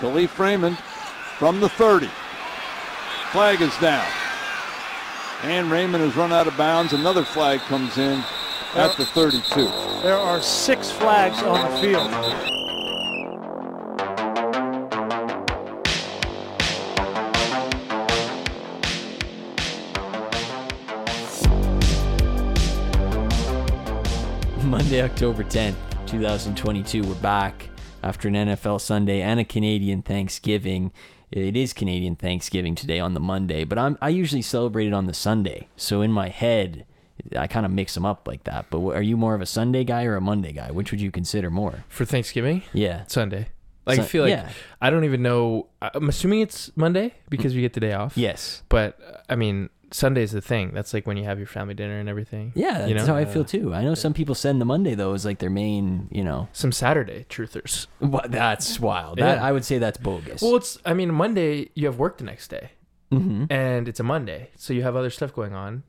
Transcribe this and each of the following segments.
Kalif Raymond from the 30. Flag is down. And Raymond has run out of bounds. Another flag comes in at the 32. There are six flags on the field. Monday, October 10th, 2022. We're back after an NFL Sunday and a Canadian Thanksgiving. It is Canadian Thanksgiving today on the Monday, but I'm, I usually celebrate it on the Sunday. So in my head, I kind of mix them up like that. But are you more of a Sunday guy or a Monday guy? Which would you consider more? For Thanksgiving? Yeah. Sunday. Like I feel like yeah. I don't even know. I'm assuming it's Monday because we get the day off. Yes. But I mean, Sunday's the thing. That's like when you have your family dinner and everything. Yeah, that's You know? how I feel too. I know some people send the Monday though as like their main, you know. Some Saturday truthers. What that's wild. That Yeah. I would say that's bogus. Well, it's. I mean, Monday you have work the next day, hmm and it's a Monday, so you have other stuff going on.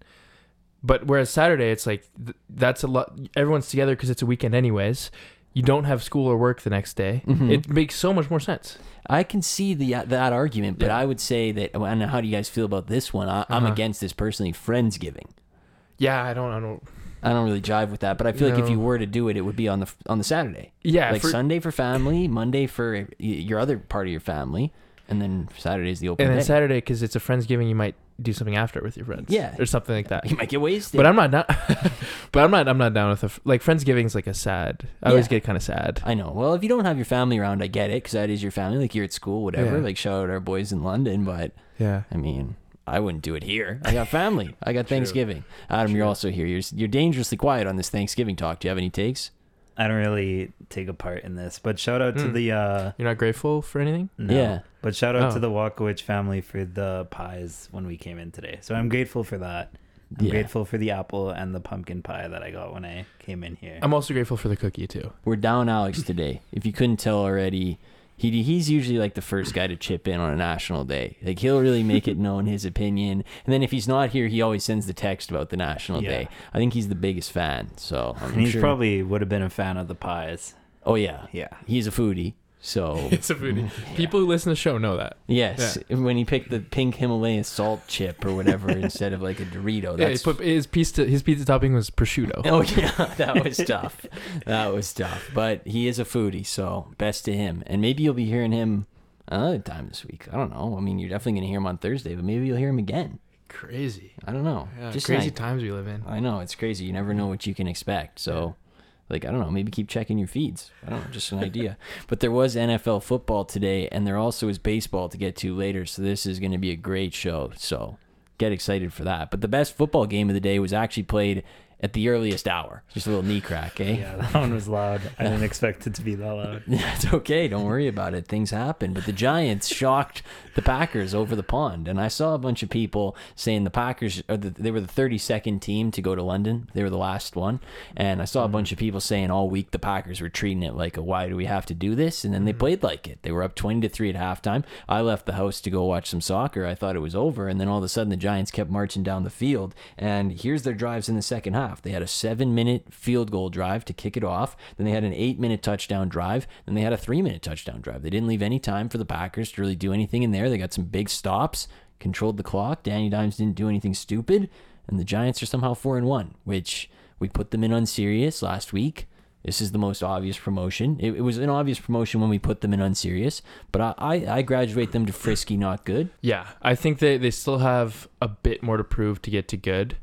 But whereas Saturday, it's like th- that's a lot. Everyone's together because it's a weekend, anyways. You don't have school or work the next day. Mhm. It makes so much more sense. I can see the that argument, but Yeah. I would say that. And how do you guys feel about this one? I, I'm Uh-huh. against this personally. Friendsgiving. Yeah, I don't. I don't. I don't really jive with that, but I feel like if you were to do it, it would be on the on the Saturday, Yeah, like for- Sunday for family, Monday for your other part of your family, and then Saturday's the open and then day. Saturday because it's a friendsgiving, you might do something after with your friends. Yeah. or something like that. you might get wasted. But I'm not down. but I'm not. I'm not down with a f- like friendsgiving's like a sad. I always Yeah. get kind of sad. I know. Well, if you don't have your family around, I get it because that is your family. Like you're at school, whatever. Yeah. Like shout out our boys in London, but Yeah. I mean, I wouldn't do it here. I got family. I got Thanksgiving. Adam, you're also here. You're you're dangerously quiet on this Thanksgiving talk. Do you have any takes? I don't really take a part in this, but shout out to Hmm. the uh You're not grateful for anything. no. Yeah. But shout out Oh. to the Walkowicz family for the pies when we came in today. So I'm grateful for that. I'm Yeah. grateful for the apple and the pumpkin pie that I got when I came in here. I'm also grateful for the cookie too. We're down Alex today. If you couldn't tell already, he he's usually like the first guy to chip in on a national day. Like he'll really make it known his opinion. And then if he's not here, he always sends the text about the national Yeah. day. I think he's the biggest fan. So I'm and he sure. probably would have been a fan of the pies. oh yeah, Yeah. he's a foodie. So It's a foodie. People who listen to the show know that. yes, when he picked the pink Himalayan salt chip or whatever instead of like a Dorito, Yeah, he that's put his pizza. His pizza topping was prosciutto. Oh yeah, that was tough. That was tough. But he is a foodie, so best to him. And maybe you'll be hearing him another time this week. I don't know. I mean, you're definitely gonna hear him on Thursday, but maybe you'll hear him again. Crazy. I don't know. Yeah, Just crazy times we live in. I know it's crazy. You never know what you can expect. So, like, I don't know. Maybe keep checking your feeds. I don't know. Just an idea. But there was NFL football today, and there also is baseball to get to later. So this is going to be a great show. So get excited for that. But the best football game of the day was actually played at the earliest hour. Just a little knee crack, eh? Yeah, that one was loud. I didn't expect it to be that loud. It's okay. Don't worry about it. Things happen. But the Giants shocked the Packers over the pond, and I saw a bunch of people saying the Packers or the, they were the 32nd team to go to London. They were the last one, and I saw a bunch of people saying all week the Packers were treating it like a why do we have to do this? And then they played like it. They were up 20 to three at halftime. I left the house to go watch some soccer. I thought it was over, and then all of a sudden the Giants kept marching down the field. And here's their drives in the second half. They had a seven-minute field goal drive to kick it off. Then they had an eight-minute touchdown drive. Then they had a three-minute touchdown drive. They didn't leave any time for the Packers to really do anything in there. They got some big stops, controlled the clock. Danny Dimes didn't do anything stupid, and the Giants are somehow four and one, which we put them in unserious last week. This is the most obvious promotion. It, it was an obvious promotion when we put them in unserious, but I, I, I graduate them to frisky, not good. Yeah, I think they they still have a bit more to prove to get to good,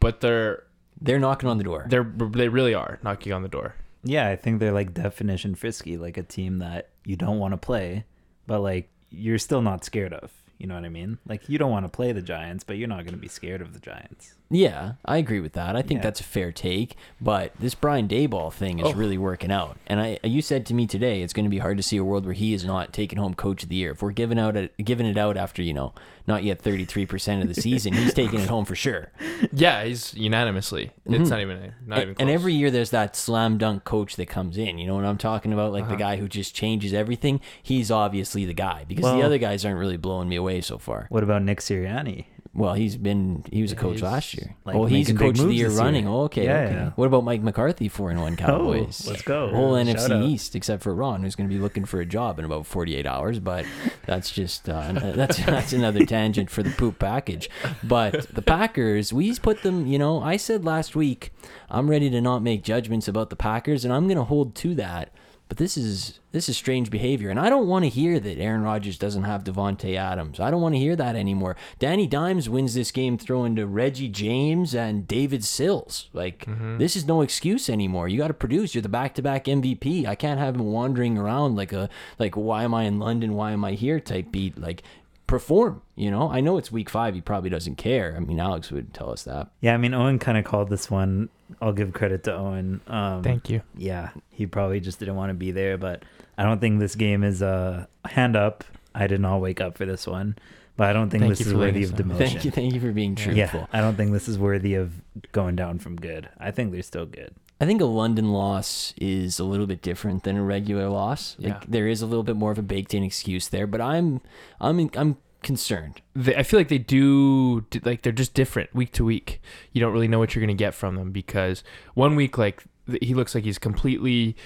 but they're They're knocking on the door. they're they really are knocking on the door. Yeah, I think they're like definition frisky, like a team that you don't want to play, but like you're still not scared of. You know what I mean? Like you don't want to play the Giants, but you're not going to be scared of the Giants. Yeah, I agree with that. I think Yeah. that's a fair take. But this Brian Daboll thing is Oh. really working out. And I, you said to me today, it's going to be hard to see a world where he is not taking home Coach of the Year. If we're giving out, a, giving it out after you know, not yet thirty three percent of the season, he's taking it home for sure. Yeah, he's unanimously. It's mm-hmm. not even not even. And, Close. and every year there's that slam dunk coach that comes in. You know what I'm talking about? Like the uh-huh. guy who just changes everything. He's obviously the guy because the other guys aren't really blowing me away so far. What about Nick Sirianni? Well, he's been he was a coach he's, last year. like, oh, he's a coach the year this year. running. Oh, okay, Yeah, okay. yeah. What about Mike McCarthy, four and one Cowboys? let's go. Whole Shout NFC. East, except for Ron, who's going to be looking for a job in about 48 hours. But that's just uh, that's that's another tangent for the poop package. But the Packers, we put them. You know, I said last week, I'm ready to not make judgments about the Packers, and I'm going to hold to that. But this is this is strange behavior, and I don't want to hear that Aaron Rodgers doesn't have Davante Adams. I don't want to hear that anymore. Danny Dimes wins this game throwing to Richie James and David Sills. Like mm-hmm. this is no excuse anymore. You got to produce. You're the back-to-back MVP. I can't have him wandering around like a like why am I in London? Why am I here? type beat. Like perform. You know, I know it's week five. He probably doesn't care. I mean, Alex would tell us that. Yeah, I mean Owen kind of called this one. I'll give credit to Owen. Um, Thank you. Yeah, he probably just didn't want to be there, but I don't think this game is a hand up. I did not wake up for this one, but I don't think Thank this is worthy of know. demotion. Thank you, thank you for being truthful. Yeah, I don't think this is worthy of going down from good. I think they're still good. I think a London loss is a little bit different than a regular loss. Like Yeah. there is a little bit more of a baked in excuse there, but I'm I'm I'm concerned. They, I feel like they do like they're just different week to week. You don't really know what you're gonna get from them because one week like he looks like he's completely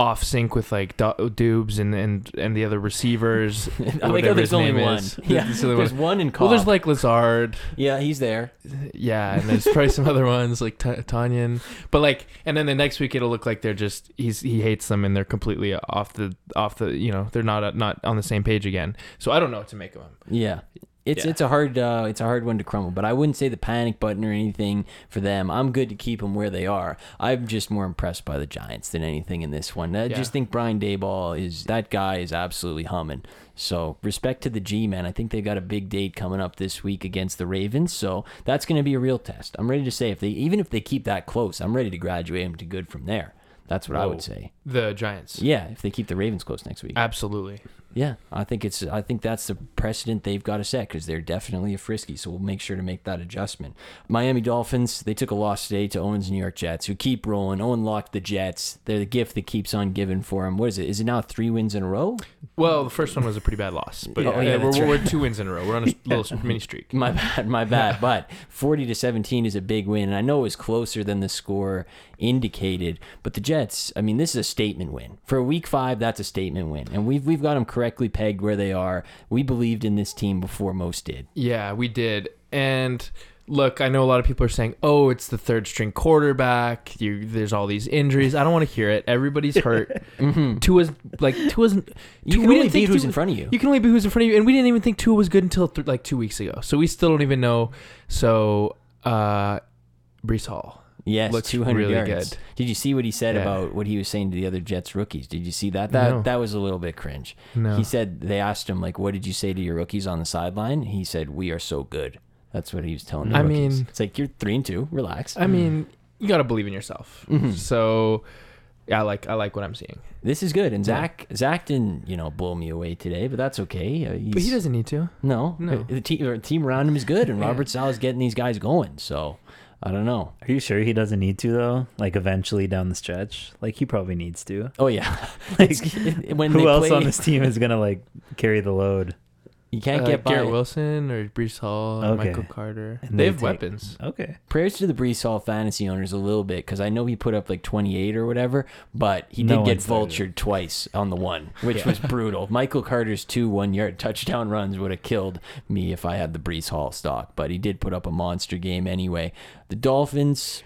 off sync with like Do- Dubes and and and the other receivers. I like how there's only one. is. Yeah, There's there's one. one in Well, there's like Lazard, yeah, he's there. yeah, and there's probably some other ones like Ta Tanyan, but like, and then the next week it'll look like they're just he's he hates them and they're completely off the off the you know they're not not on the same page again. So I don't know what to make of them. Yeah. It's Yeah. it's a hard uh, it's a hard one to crumble, but I wouldn't say the panic button or anything for them. I'm good to keep them where they are. I'm just more impressed by the Giants than anything in this one. I Yeah. just think Brian Daboll is that guy is absolutely humming. So respect to the G man. I think they've got a big date coming up this week against the Ravens. So that's going to be a real test. I'm ready to say if they even if they keep that close, I'm ready to graduate them to good from there. That's what I would say. The Giants, Yeah, if they keep the Ravens close next week. absolutely. Yeah, I think it's I think that's the precedent they've got to set because they're definitely a frisky. So we'll make sure to make that adjustment. Miami Dolphins they took a loss today to Owen's New York Jets, who keep rolling. Owen locked the Jets. They're the gift that keeps on giving for him. What is it? Is it now three wins in a row? Well, the first one was a pretty bad loss, but Oh, uh, yeah, we're, right. we're two wins in a row. We're on a little mini streak. My bad, my bad. But 40 to 17 is a big win. And I know it was closer than the score indicated, but the Jets, I mean, this is a statement win. For a week 5, that's a statement win. And we've we've got them correctly pegged where they are. We believed in this team before most did. Yeah, we did. And look, I know a lot of people are saying, "Oh, it's the third string quarterback. You, there's all these injuries." I don't want to hear it. Everybody's hurt. Tua's like Tua's. You Tua- can only beat who's Tua- in front of you. You can only beat who's in front of you, and we didn't even think Tua was good until th- like two weeks ago. So we still don't even know. So, uh, Breece Hall. Yes, looks 200 really yards. good. Did you see what he said Yeah. about what he was saying to the other Jets rookies? Did you see that? That No. that was a little bit cringe. No. He said they asked him like, "What did you say to your rookies on the sideline?" He said, "We are so good." That's what he was telling the I rookies. mean- it's like you're three and two. Relax. I mean, you gotta believe in yourself. Mhm. So, yeah, I like I like what I'm seeing. this is good. And. Zach Zach didn't you know blow me away today, but that's okay. Uh, he's, But he doesn't need to. No, No. The team the team around him is good, and. Robert Saleh's getting these guys going. So I don't know. Are you sure he doesn't need to though? Like eventually down the stretch, like he probably needs to. Oh yeah, Like, when Who they else play, on this team is gonna like carry the load? You can't Uh, get by. Garrett Wilson or Breece Hall or Okay. Michael Carter. And they they have take- weapons. Okay. prayers to the Breece Hall fantasy owners a little bit because I know he put up like 28 or whatever, but he No did get one started vultured twice on the one, which Yeah. was brutal. Michael Carter's two one yard touchdown runs would have killed me if I had the Breece Hall stock, but he did put up a monster game anyway. The Dolphins.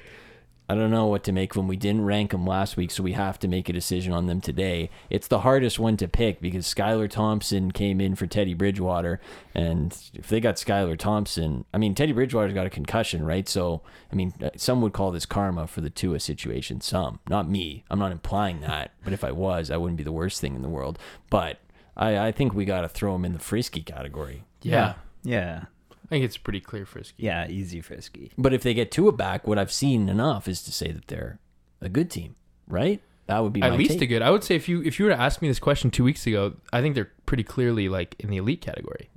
I don't know what to make of them. We didn't rank them last week, so we have to make a decision on them today. It's the hardest one to pick because Skylar Thompson came in for Teddy Bridgewater, and if they got Skylar Thompson, I mean Teddy Bridgewater's got a concussion, right? So I mean, uh, some would call this karma for the Tua situation. Some, not me. I'm not implying that, but if I was, I wouldn't be the worst thing in the world. But I, I think we got to throw him in the frisky category. Yeah. Yeah. I think it's pretty clear frisky. Yeah. Easy frisky. But if they get Tua back, what I've seen enough is to say that they're a good team, right? That would be At least take. a good. I would say if you if you were to ask me this question two weeks ago, I think they're pretty clearly like in the elite category.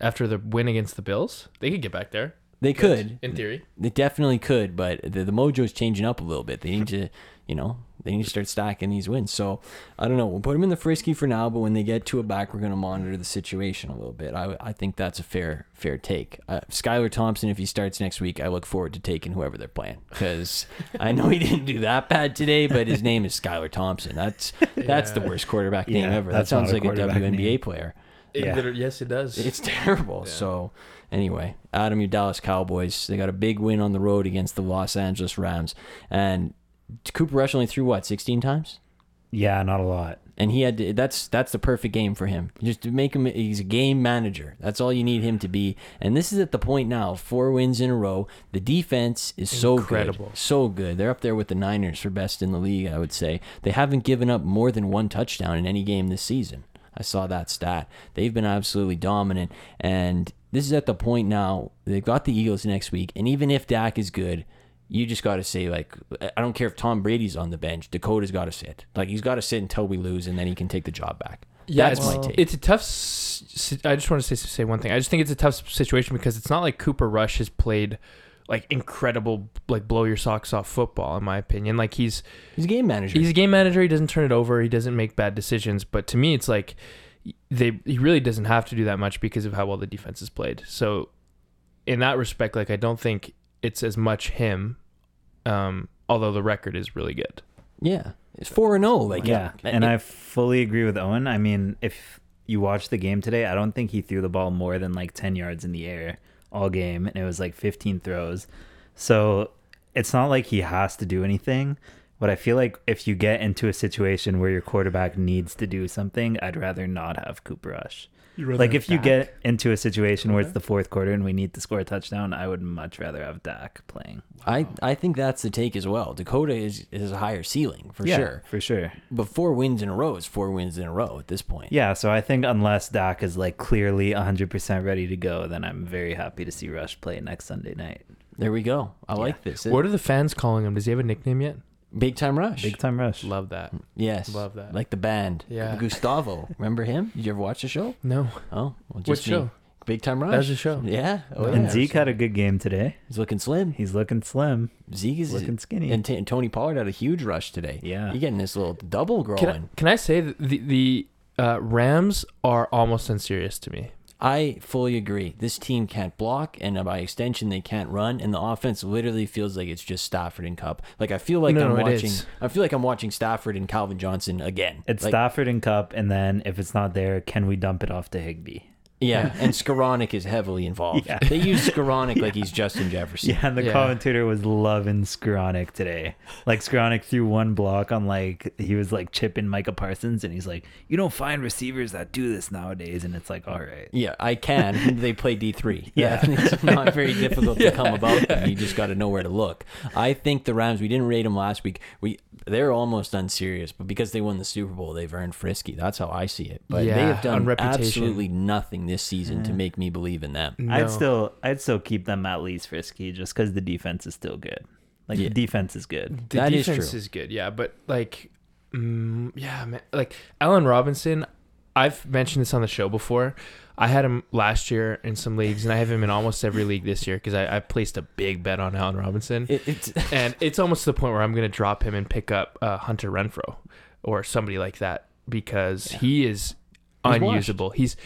After the win against the Bills, they could get back there. They could. in theory. They definitely could, but the, the mojo's changing up a little bit. They need to you know, they need to start stacking these wins. So I don't know. We'll put them in the frisky for now, but when they get to a back, we're going to monitor the situation a little bit. I, I think that's a fair fair take. Uh, Skylar Thompson, if he starts next week, I look forward to taking whoever they're playing because I know he didn't do that bad today, but his name is Skylar Thompson. That's that's the worst quarterback name Yeah, ever. That sounds a like a quarterback WNBA name. player. It Yeah. liter- yes, it does. It's terrible. Yeah. So anyway, Adam, your Dallas Cowboys, they got a big win on the road against the Los Angeles Rams, and Cooper Rush only threw what 16 times, Yeah, not a lot. and he had to, that's that's the perfect game for him. Just to make him, he's a game manager. That's all you need him to be. And this is at the point now, four wins in a row. The defense is so Incredible. good, so good. They're up there with the Niners for best in the league. I would say they haven't given up more than one touchdown in any game this season. I saw that stat. They've been absolutely dominant, and this is at the point now. They've got the Eagles next week, and even if Dak is good, you just got to say like, I don't care if Tom Brady's on the bench. Dakota's got to sit. Like he's got to sit until we lose, and then he can take the job back. Yeah, That's it's, my take. it's a tough. I just want to say say one thing. I just think it's a tough situation because it's not like Cooper Rush has played like incredible, like blow your socks off football. In my opinion, like he's He's a game manager. he's a game manager. He doesn't turn it over. He doesn't make bad decisions. But to me, it's like they he really doesn't have to do that much because of how well the defense is played. So in that respect, like I don't think it's as much him. Um, although the record is really good. yeah, it's four and zero. Like yeah, and I fully agree with Owen. I mean, if you watch the game today, I don't think he threw the ball more than like 10 yards in the air all game, and it was like 15 throws. So it's not like he has to do anything. But I feel like if you get into a situation where your quarterback needs to do something, I'd rather not have Cooper Rush. Like if you get into a situation where it's the fourth quarter and we need to score a touchdown, I would much rather have Dak playing. I, I think that's the take as well. Dakota is is a higher ceiling for Yeah, sure. for sure. But four wins in a row is four wins in a row at this point. Yeah, so I think unless Dak is like clearly 100% ready to go, then I'm very happy to see Rush play next Sunday night. There we go. I like this. What are the fans calling him? Does he have a nickname yet? Big time rush. Big time Rush. Love that. Yes. Love that. Like the band. Yeah. Gustavo. Remember him? Did you ever watch the show? No. Oh, well, just What me. show? Big time rush. That was the show. Yeah. Oh, And yeah. Zeke had a good game today. He's looking slim. He's looking slim, Zeke is looking skinny. And, T- and Tony Pollard had a huge rush today. Yeah. You're getting this little double growing. Can I, can I say that the the uh, Rams are almost unserious to me? I fully agree. This team can't block, and by extension, they can't run. And the offense literally feels like it's just Stafford and Kupp. Like I feel like No, I'm watching. is. I feel like I'm watching Stafford and Calvin Johnson again. it's like, Stafford and Kupp, and then if it's not there, can we dump it off to Higbee? Yeah, and Skowronek is heavily involved. Yeah. They use Skowronek like he's Justin Jefferson. Yeah, and the Yeah. commentator was loving Skowronek today. Like Skowronek threw one block on like he was like chipping Micah Parsons, and he's like, "You don't find receivers that do this nowadays." And it's like, all right, Yeah, I can. They play D three. Yeah. it's not very difficult to come about them. You just got to know where to look. I think the Rams. We didn't rate them last week. We they're almost unserious, but because they won the Super Bowl, they've earned frisky. That's how I see it. But they Yeah, have on done reputation. absolutely nothing this season to make me believe in them. No. I'd still I'd still keep them at least frisky just because the defense is still good. Like Yeah. the defense is good. The That is defense true. is good, yeah, but like, mm, yeah, man, like Allen Robinson. I've mentioned this on the show before. I had him last year in some leagues, and I have him in almost every league this year because I, I placed a big bet on Allen Robinson, It, it's and it's almost to the point where I'm going to drop him and pick up uh, Hunter Renfrow or somebody like that because he is He's unusable. He's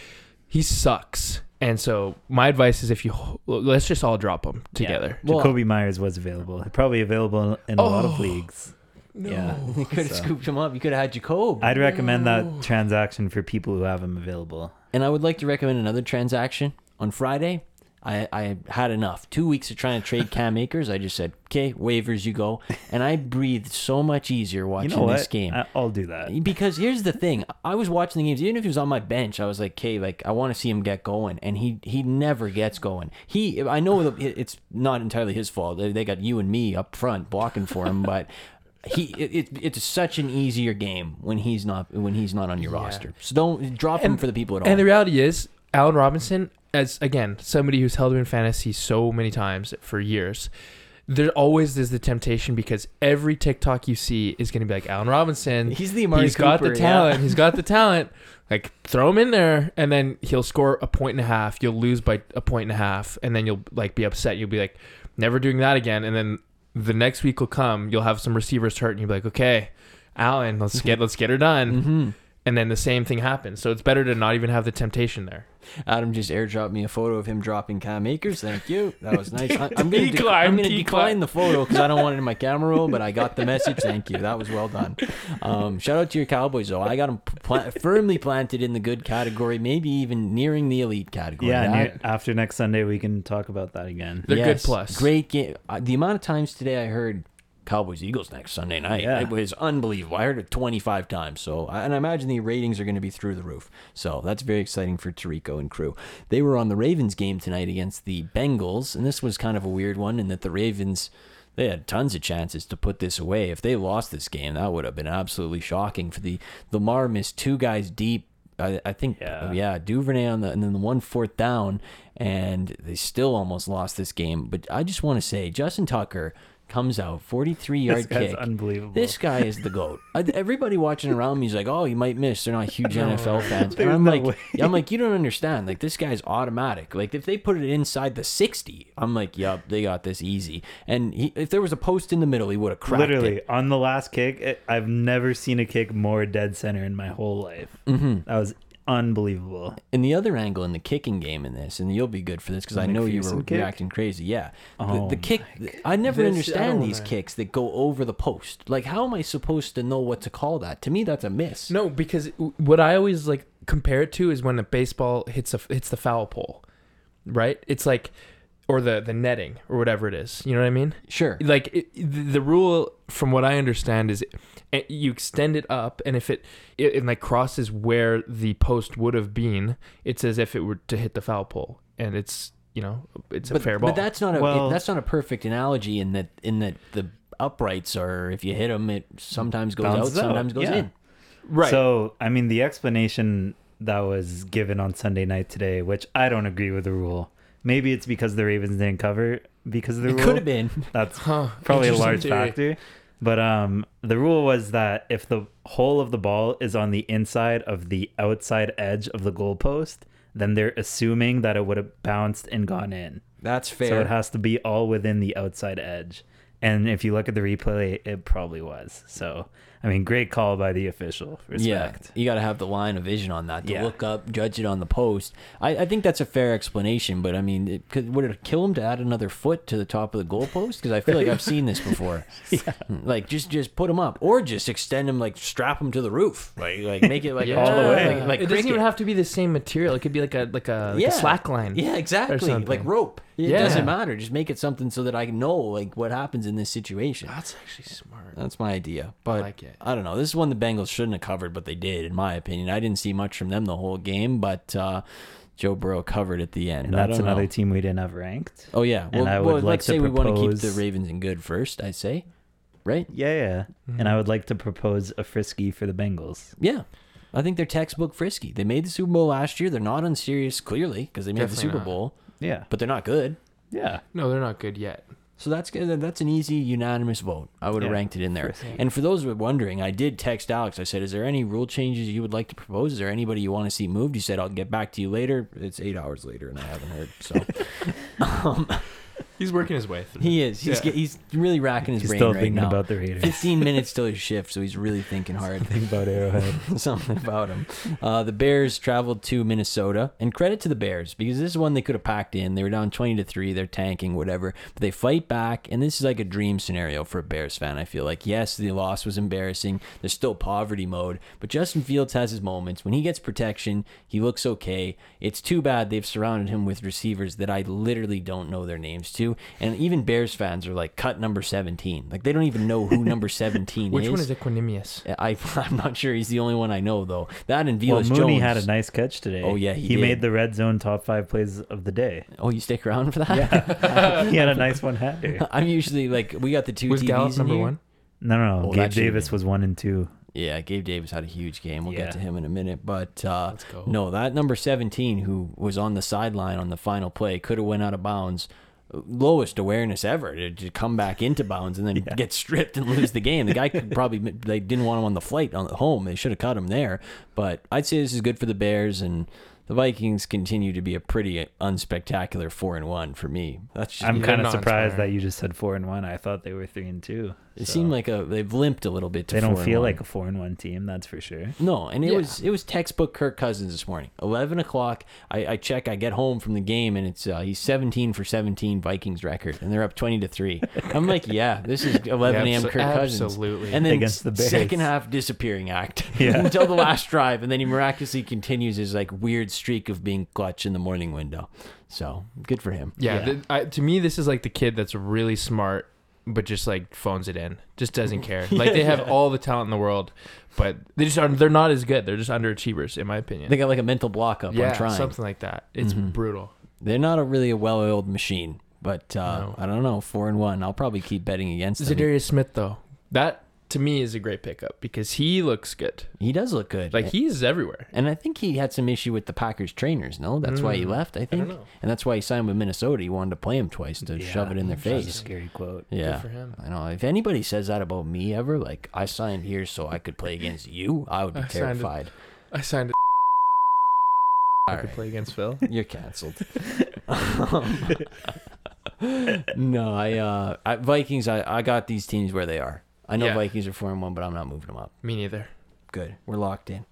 he sucks, and so my advice is if you let's just all drop him together. Well- Jakobi Meyers was available. Probably available in a lot of Oh. leagues. Yeah. you could have So- scooped him up. You could have had Jacob. I'd recommend that transaction for people who have him available. And I would like to recommend another transaction. On Friday, I, I had enough. Two weeks of trying to trade Cam Akers. I just said, okay, waivers, you go. And I breathed so much easier watching you know what? this game. I'll do that. because here's the thing. I was watching the games, even if he was on my bench, I was like, okay, like I want to see him get going. And he he never gets going. He I know it's not entirely his fault. They, got you and me up front blocking for him, but he it, it, it's such an easier game when he's not when he's not on your Yeah. roster. So don't drop him for the people at all. And the reality is, Allen Robinson, as again somebody who's held him in fantasy so many times for years, there always is the temptation because every TikTok you see is going to be like Allen Robinson. He's the Amari He's got Cooper, the yeah. talent. He's got the talent. Like throw him in there, and then he'll score a point and a half. You'll lose by a point and a half, and then you'll like be upset. You'll be like, never doing that again. And then the next week will come. You'll have some receivers hurt, and you'll be like, okay, Allen, let's get let's get her done. Mhm. And then the same thing happens. So it's better to not even have the temptation there. Adam just airdropped me a photo of him dropping Cam Akers. Thank you. That was nice. I, am gonna, Decline, gonna decline. decline the photo because I don't want it in my camera roll, but I got the message. Thank you. That was well done. Um, shout out to your Cowboys though. I got them pla- firmly planted in the good category, maybe even nearing the elite category. Yeah, That- ne- after next Sunday we can talk about that again. They're good plus. Great game. Uh, the amount of times today I heard Cowboys Eagles next Sunday night, Yeah. it was unbelievable. I heard it 25 times. So, and I imagine the ratings are going to be through the roof. So that's very exciting for Tirico and crew. They were on the Ravens game tonight against the Bengals, and this was kind of a weird one in that the Ravens. They had tons of chances to put this away. If they lost this game, that would have been absolutely shocking. For the Lamar missed two guys deep I, I think Yeah. Oh, yeah. Duvernay on the and then the one fourth down, and they still almost lost this game. But I just want to say, Justin Tucker comes out 43 yard kick. unbelievable. This guy is the goat. I, everybody watching around me is like, "Oh, you might miss." They're not huge NFL fans. And I'm no like, way. I'm like, you don't understand. Like this guy's automatic. Like if they put it inside the 60, I'm like, "Yup, they got this easy." And he, if there was a post in the middle, he would have cracked Literally it. on the last kick, it, I've never seen a kick more dead center in my whole life. Mm-hmm. That was unbelievable. And the other angle in the kicking game in this, and you'll be good for this because I know you were kick? reacting crazy. Yeah, Oh the, the oh kick. I never This- understand don't these kicks that go over the post. Like, how am I supposed to know what to call that? To me, that's a miss. No, because what I always like compare it to is when a baseball hits a hits the foul pole, right? It's like, or the the netting or whatever it is. You know what I mean? Sure. Like it, the, the rule, from what I understand, is eh, you extend it up, and if it, it it like crosses where the post would have been, it's as if it were to hit the foul pole, and it's you know it's a but, fair ball. but that's not a Well- that's not a perfect analogy in that in that the uprights are if you hit them, it sometimes goes out, out, sometimes goes yeah. in. right. So, I mean, the explanation that was given on Sunday night today, which I don't agree with the rule. Maybe it's because the Ravens didn't cover because of the It rule. could have been. That's Huh, probably a large theory. factor. But um, the rule was that if the hole of the ball is on the inside of the outside edge of the goalpost, then they're assuming that it would have bounced and gone in. That's fair. So it has to be all within the outside edge. And if you look at the replay, it probably was. So, I mean, great call by the official. Respect. Yeah, you got to have the line of vision on that to Yeah. look up, judge it on the post. I, I think that's a fair explanation, but I mean, it, could, would it kill him to add another foot to the top of the goalpost? Because I feel like I've seen this before. Hmm, like just just put him up, or just extend him, like strap him to the roof, like like make it like Yeah. All the way. like, like it doesn't even have to be the same material. It could be like a like a, like Yeah. a slack line. Yeah, exactly. Like rope. It Yeah. doesn't matter. Just make it something so that I know like what happens in this situation. That's actually smart. That's my idea. But like it. I don't know. This is one the Bengals shouldn't have covered, but they did, in my opinion. I didn't see much from them the whole game, but uh, Joe Burrow covered at the end. And that's another know. team we didn't have ranked. Oh yeah. And Well, I would well like let's to say we want to keep the Ravens in good first. I say, right? Yeah, yeah. Mm-hmm. And I would like to propose a frisky for the Bengals. Yeah. I think they're textbook frisky. They made the Super Bowl last year. They're not unserious, clearly, because they made Definitely the Super not. Bowl, Yeah. but they're not good. Yeah. No, they're not good yet. So that's good. That's an easy unanimous vote. I would have Yeah, ranked it in there. frisky. And for those who are wondering, I did text Alex. I said, "Is there any rule changes you would like to propose? Is there anybody you want to see moved?" He said, "I'll get back to you later." It's eight hours later, and I haven't heard. So um, He's working his way through. he is. He's Yeah. get, he's really racking his He's brain still right thinking now. about their Raiders. Fifteen minutes till his shift, so he's really thinking hard. Think about Arrowhead. something about him. Uh, the Bears traveled to Minnesota, and credit to the Bears because this is one they could have packed in. They were down twenty to three. They're tanking, whatever, but they fight back, and this is like a dream scenario for a Bears fan. I feel like yes, the loss was embarrassing. There's still poverty mode, but Justin Fields has his moments. When he gets protection, he looks okay. It's too bad they've surrounded him with receivers that I literally don't know their names to, and even Bears fans are like cut number seventeen. Like they don't even know who number seventeen Which is. one is Equanimeous? I, I'm not sure he's the only one I know though. That and Well, Velus Mooney Jones. had a nice catch today. Oh, yeah, he he did. made the red zone top five plays of the day. oh, you stick around for that? Yeah, he had a nice one hander. I'm usually like we got the two Was TVs Gallup in number here. one? No, no, no. Oh, Gabe Davis was one and two. Yeah, Gabe Davis had a huge game. We'll get to him in a minute, but uh, no, that number 17 who was on the sideline on the final play could have went out of bounds. Lowest awareness ever to, to come back into bounds and then get stripped and lose the game. The guy could probably they didn't want him on the flight on the home. They should have cut him there. But I'd say this is good for the Bears and the Vikings continue to be a pretty unspectacular four and one for me. That's just, I'm kind of surprised inspiring. that you just said four and one. I thought they were three and two. It so seemed like a they've limped a little bit. To they don't feel one. like a four and one team. That's for sure. No, and it Yeah. was it was textbook Kirk Cousins this morning. Eleven o'clock. I, I check. I get home from the game, and it's uh, he's seventeen for seventeen Vikings record, and they're up twenty to three. I'm like, yeah, this is eleven a.m. Abso- Kirk Cousins. absolutely. And then Against the Bears. second half disappearing act Yeah. until the last drive, and then he miraculously continues his like weird streak of being clutch in the morning window. So good for him. Yeah, Yeah. th- I, to me, this is like the kid that's really smart, but just like phones it in, just doesn't care. Like they have all the talent in the world, but they just are. They're not as good. They're just underachievers, in my opinion. They got like a mental block up yeah, on trying. something like that. It's Mhm. brutal. They're not a really a well-oiled machine, but uh, No. I don't know. Four and one. I'll probably keep betting against them. Za'Darius Smith, though, that to me is a great pickup because he looks good. He does look good. Like he's everywhere. And I think he had some issue with the Packers trainers. No, that's why he Mm, left. I think, know. and that's why he signed with Minnesota. He wanted to play him twice to shove it in their That's a face. scary quote. Yeah, for him. I know. If anybody says that about me ever, like I signed here so I could play against you, I would be I signed it. terrified. I signed. All I could right, play against Phil. you're canceled. Um, no, I, uh, I Vikings. I, I got these teams where they are. I know Yeah. Vikings are four and one, but I'm not moving them up. Me neither. Good. We're locked in.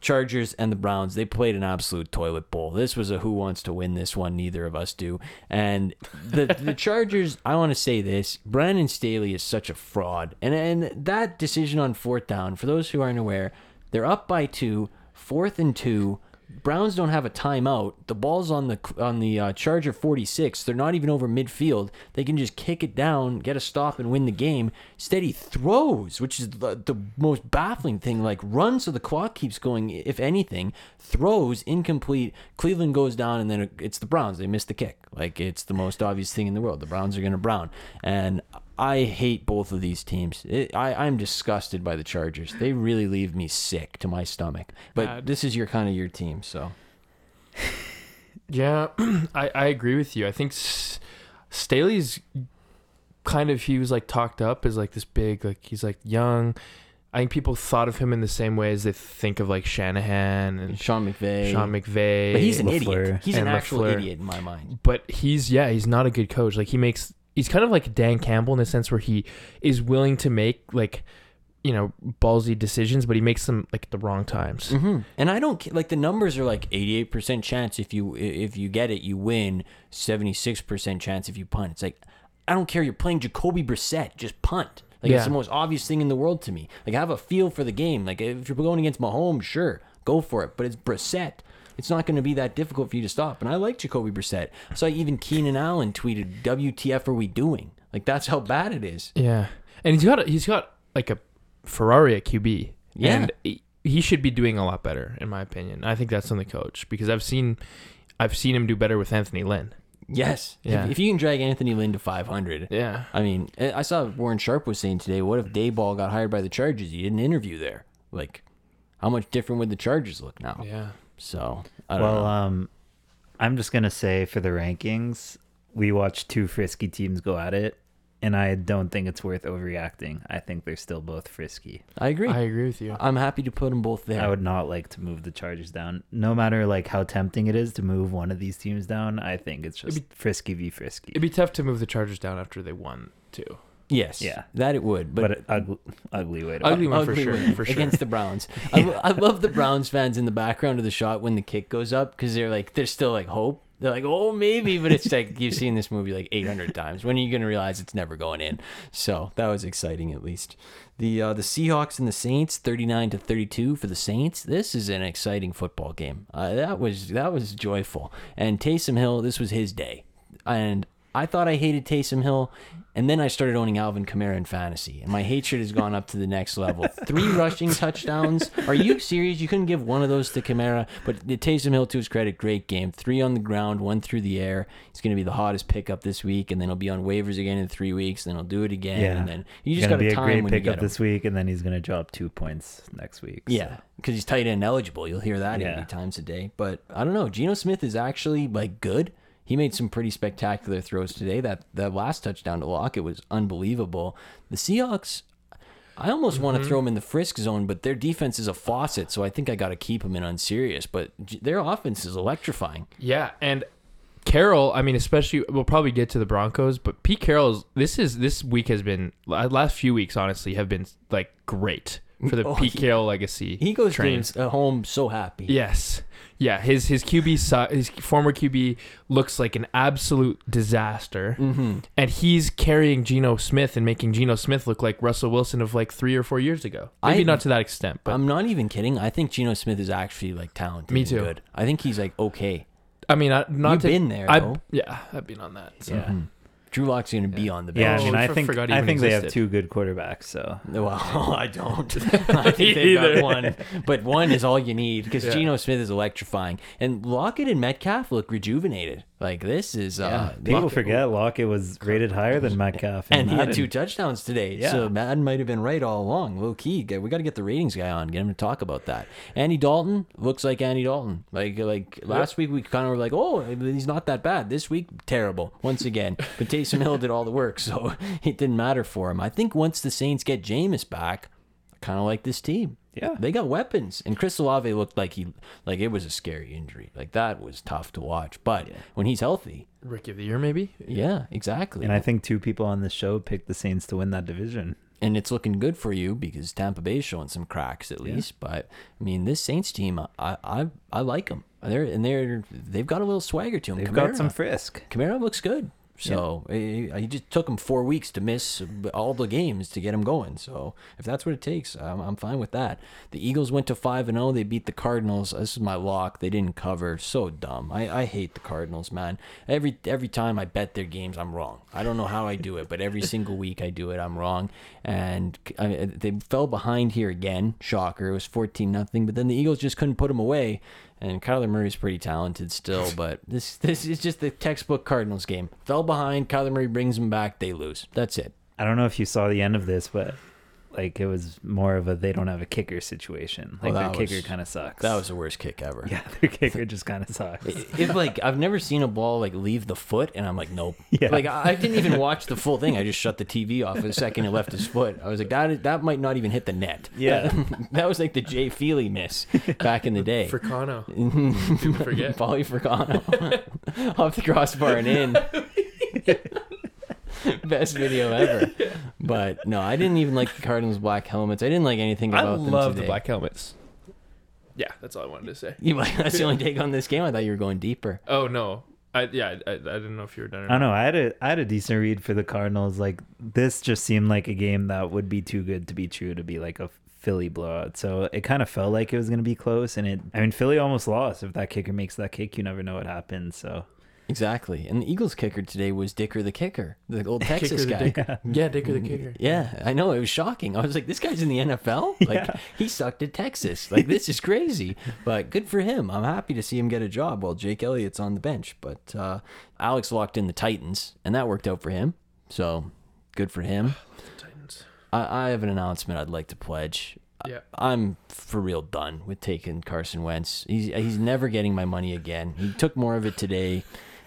Chargers and the Browns, they played an absolute toilet bowl. This was a who wants to win this one, neither of us do. And the the Chargers, I want to say this, Brandon Staley is such a fraud. And and that decision on fourth down, for those who aren't aware, they're up by two, fourth and two. Browns don't have a timeout. The ball's on the on the uh, Charger 46. They're not even over midfield. They can just kick it down, get a stop, and win the game. Steady throws, which is the, the most baffling thing. Like runs so the clock keeps going. If anything, throws incomplete. Cleveland goes down, and then it's the Browns. They miss the kick. Like it's the most obvious thing in the world. The Browns are going to brown, and I hate both of these teams. It, I, I'm disgusted by the Chargers. They really leave me sick to my stomach. But Bad. this is your kind of your team, so Yeah, I, I agree with you. I think S- Staley's kind of he was like talked up as like this big like he's like young. I think people thought of him in the same way as they think of like Shanahan and Sean McVay. Sean McVay. but he's an LaFleur. idiot. He's an And actual LaFleur. idiot in my mind. but he's yeah he's not a good coach. Like he makes he's kind of like Dan Campbell in the sense where he is willing to make like you know ballsy decisions, but he makes them like at the wrong times. hmm And I don't like the numbers are like 88% chance if you if you get it you win, 76% chance if you punt. It's like I don't care you're playing Jacoby Brissett, just punt. Like Yeah. it's the most obvious thing in the world to me. Like I have a feel for the game. Like if you're going against Mahomes, sure, go for it, but it's Brissett. It's not going to be that difficult for you to stop. And I like Jacoby Brissett. I saw even Keenan Allen tweeted, "WTF are we doing?" Like that's how bad it is. Yeah, and he's got a, he's got like a Ferrari at QB. Yeah. and he- he should be doing a lot better, in my opinion. I think that's on the coach because I've seen I've seen him do better with Anthony Lynn. Yes. If- Yeah. If, you can drag Anthony Lynn to 500, Yeah, I mean, I I saw Warren Sharp was saying today, what if mm-hmm. Daboll got hired by the Chargers? He did an interview there. Like, how much different would the Chargers look now? yeah. So, I don't Well, know. um, I'm just gonna say for the rankings, we watched two frisky teams go at it, and I don't think it's worth overreacting. I think they're still both frisky. I agree. I I, agree with you. I'm happy to put them both there. I would not like to move the Chargers down, no matter like how tempting it is to move one of these teams down. I think it's just It'd frisky v frisky. It'd be tough to move the Chargers down after they won too. Yes. Yeah. That it would. But, but, ugly, ugly way to Ugly one for sure, win for sure. Against the Browns. I, I love the Browns fans in the background of the shot when the kick goes up because they're like, there's still like hope. They're like, oh, maybe, but it's like you've seen this movie like 800 times. When are you going to realize it's never going in? So that was exciting, at least. The uh, the Seahawks and the Saints, 39 to 32 for the Saints. This is an exciting football game. Uh, that was that was joyful. And Taysom Hill, this was his day. And I thought I hated Taysom Hill, and then I started owning Alvin Kamara in fantasy, and my hatred has gone up to the next level. Three rushing touchdowns. Are you serious? You couldn't give one of those to Kamara, but the Taysom Hill, to his credit, great game. Three on the ground, one through the air. He's going to be the hottest pickup this week, and then he'll be on waivers again in three weeks, and then he'll do it again, Yeah. and then you just got be to a time great when you pickup get him. this week, and then he's gonna drop two points next week. Yeah, because he's tight end eligible. You'll hear that Yeah. 80 times a day. But I don't know. Geno Smith is actually like good. He made some pretty spectacular throws today. That that last touchdown to Lockett was unbelievable. The Seahawks, I almost want Mm-hmm. to throw him in the frisk zone, but their defense is a faucet, so I think I got to keep him in unserious. But their offense is electrifying. Yeah, and Carroll. I mean, especially we'll probably get to the Broncos, but Pete Carroll's this is this week has been last few weeks honestly have been like great for the Oh, Pete Carroll legacy. He goes train. games at home so happy. Yes. Yeah, his his QB si- his former QB looks like an absolute disaster, Mm-hmm. and he's carrying Geno Smith and making Geno Smith look like Russell Wilson of like three or four years ago. Maybe I- not to that extent, but I'm not even kidding. I think Geno Smith is actually like talented. Me and too. Good. I think he's like okay. I mean, I, not You've to, been there, I though. yeah, I've been on that. So. Yeah. Drew Lock's going to be on the bench. Yeah, bench. I mean, I I think I even think they have two good quarterbacks. So Well, I don't. I think they've got one, but one is all you need because Yeah. Geno Smith is electrifying, and Lockett and Metcalf look rejuvenated. Like this is, uh, people forget Lockett was rated higher than Metcalf, in and he had two touchdowns today. Yeah. So Madden might have been right all along. Low key, we got to get the ratings guy on, get him to talk about that. Andy Dalton looks like Andy Dalton. Like like last week we kind of were like, oh, he's not that bad. This week, terrible once again. But Taysom Hill did all the work, so it didn't matter for him. I think once the Saints get Jameis back, kind of like this team. Yeah. They got weapons, and Chris Olave looked like he like it was a scary injury. Like that was tough to watch. But when he's healthy, Rookie of the year, maybe. yeah, exactly. And I think two people on the show picked the Saints to win that division. and it's looking good for you because Tampa Bay's showing some cracks at least. But I mean, this Saints team, I I I like them. They're and they're they've got a little swagger to them. They've got some frisk. Kamara looks good. So eh, eh, he he just took him four weeks to miss all the games to get him going. So if that's what it takes, I'm, I'm fine with that. The Eagles went to five and zero. They beat the Cardinals. This is my lock. They didn't cover. So dumb. I, I hate the Cardinals, man. Every every time I bet their games, I'm wrong. I don't know how I do it, but every single week I do it, I'm wrong. And I mean, they fell behind here again. Shocker. It was fourteen nothing. But then the Eagles just couldn't put them away. And Kyler Murray's pretty talented still, but this this is just the textbook Cardinals game. Fell behind, Kyler Murray brings them back, they lose. That's it. I don't know if you saw the end of this, but like it was more of a they don't have a kicker situation. Like Oh, their that kicker kind of sucks. That was the worst kick ever. yeah, their kicker just kind of sucks. If like I've never seen a ball like leave the foot, and I'm like, nope. Yeah. Like I I didn't even watch the full thing. I just shut the TV off the second it left his foot. I was like, that that might not even hit the net. Yeah. that was like the Jay Feely miss back in the day. Fricano. People forget. Paulie Fricano off the crossbar and in. Best video ever. But no, I didn't even like the Cardinals black helmets. I didn't like anything I about them love the black helmets. Yeah, that's all I wanted to say. You like that's the only take on this game. I thought you were going deeper. Oh no, I yeah, I, I didn't know if you were done. Or I don't not. know. I had a I had a decent read for the Cardinals. Like this just seemed like a game that would be too good to be true to be like a Philly blowout. So it kind of felt like it was going to be close, and it. I mean, Philly almost lost. If that kicker makes that kick, you never know what happens. So Exactly. And the Eagles kicker today was Dicker the kicker, the old Texas the guy. Dicker. Yeah, Dicker the kicker. Yeah, I know. It was shocking. I was like, this guy's in the NFL? Like, Yeah. he sucked at Texas. Like, this is crazy. But good for him. I'm happy to see him get a job while Jake Elliott's on the bench. But uh, Alex locked in the Titans, and that worked out for him. So good for him. Titans. I, I have an announcement I'd like to pledge. Yeah. I'm for real done with taking Carson Wentz. He's he's never getting my money again. He took more of it today,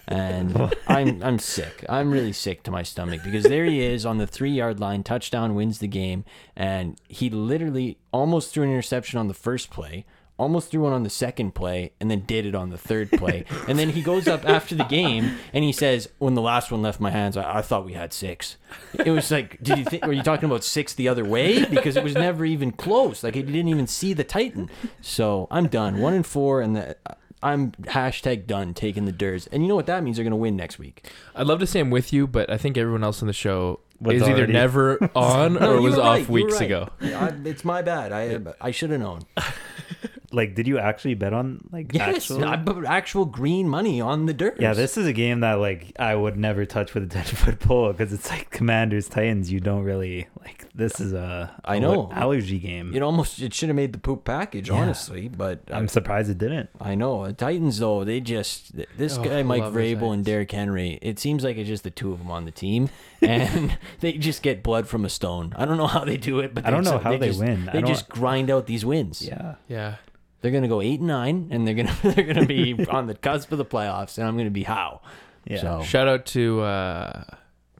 and oh. I'm I'm sick. I'm really sick to my stomach because there he is on the three yard line, touchdown wins the game, and he literally almost threw an interception on the first play. Almost threw one on the second play and then did it on the third play. And then he goes up after the game and he says, When the last one left my hands, I, I thought we had six. It was like, Did you think, were you talking about six the other way? Because it was never even close. Like, he didn't even see the Titan. So I'm done. One and four, and the, I'm hashtag done taking the Durs. And you know what that means? They're going to win next week. I'd love to say I'm with you, but I think everyone else on the show Was is either already- never on or you was were off right, you were weeks right. ago. I, it's my bad. I I should have known. like, did you actually bet on like Yes, actual? I put actual green money on the Durs. Yeah, this is a game that like I would never touch with a ten foot pole because it's like Commanders Titans. You don't really like. This is a I know. allergy game. It almost it should have made the poop package, Yeah. honestly. But I'm surprised it didn't. I know the Titans though they just this Oh, guy Mike love Vrabel and Titans. Derrick Henry. It seems like it's just the two of them on the team, and they just get blood from a stone. I don't know how they do it, but I don't know just- how they just, win. They just grind out these wins. Yeah. Yeah. they're gonna go eight and nine, and they're gonna they're gonna be on the cusp of the playoffs, and I'm gonna be how. Yeah. So Shout out to uh,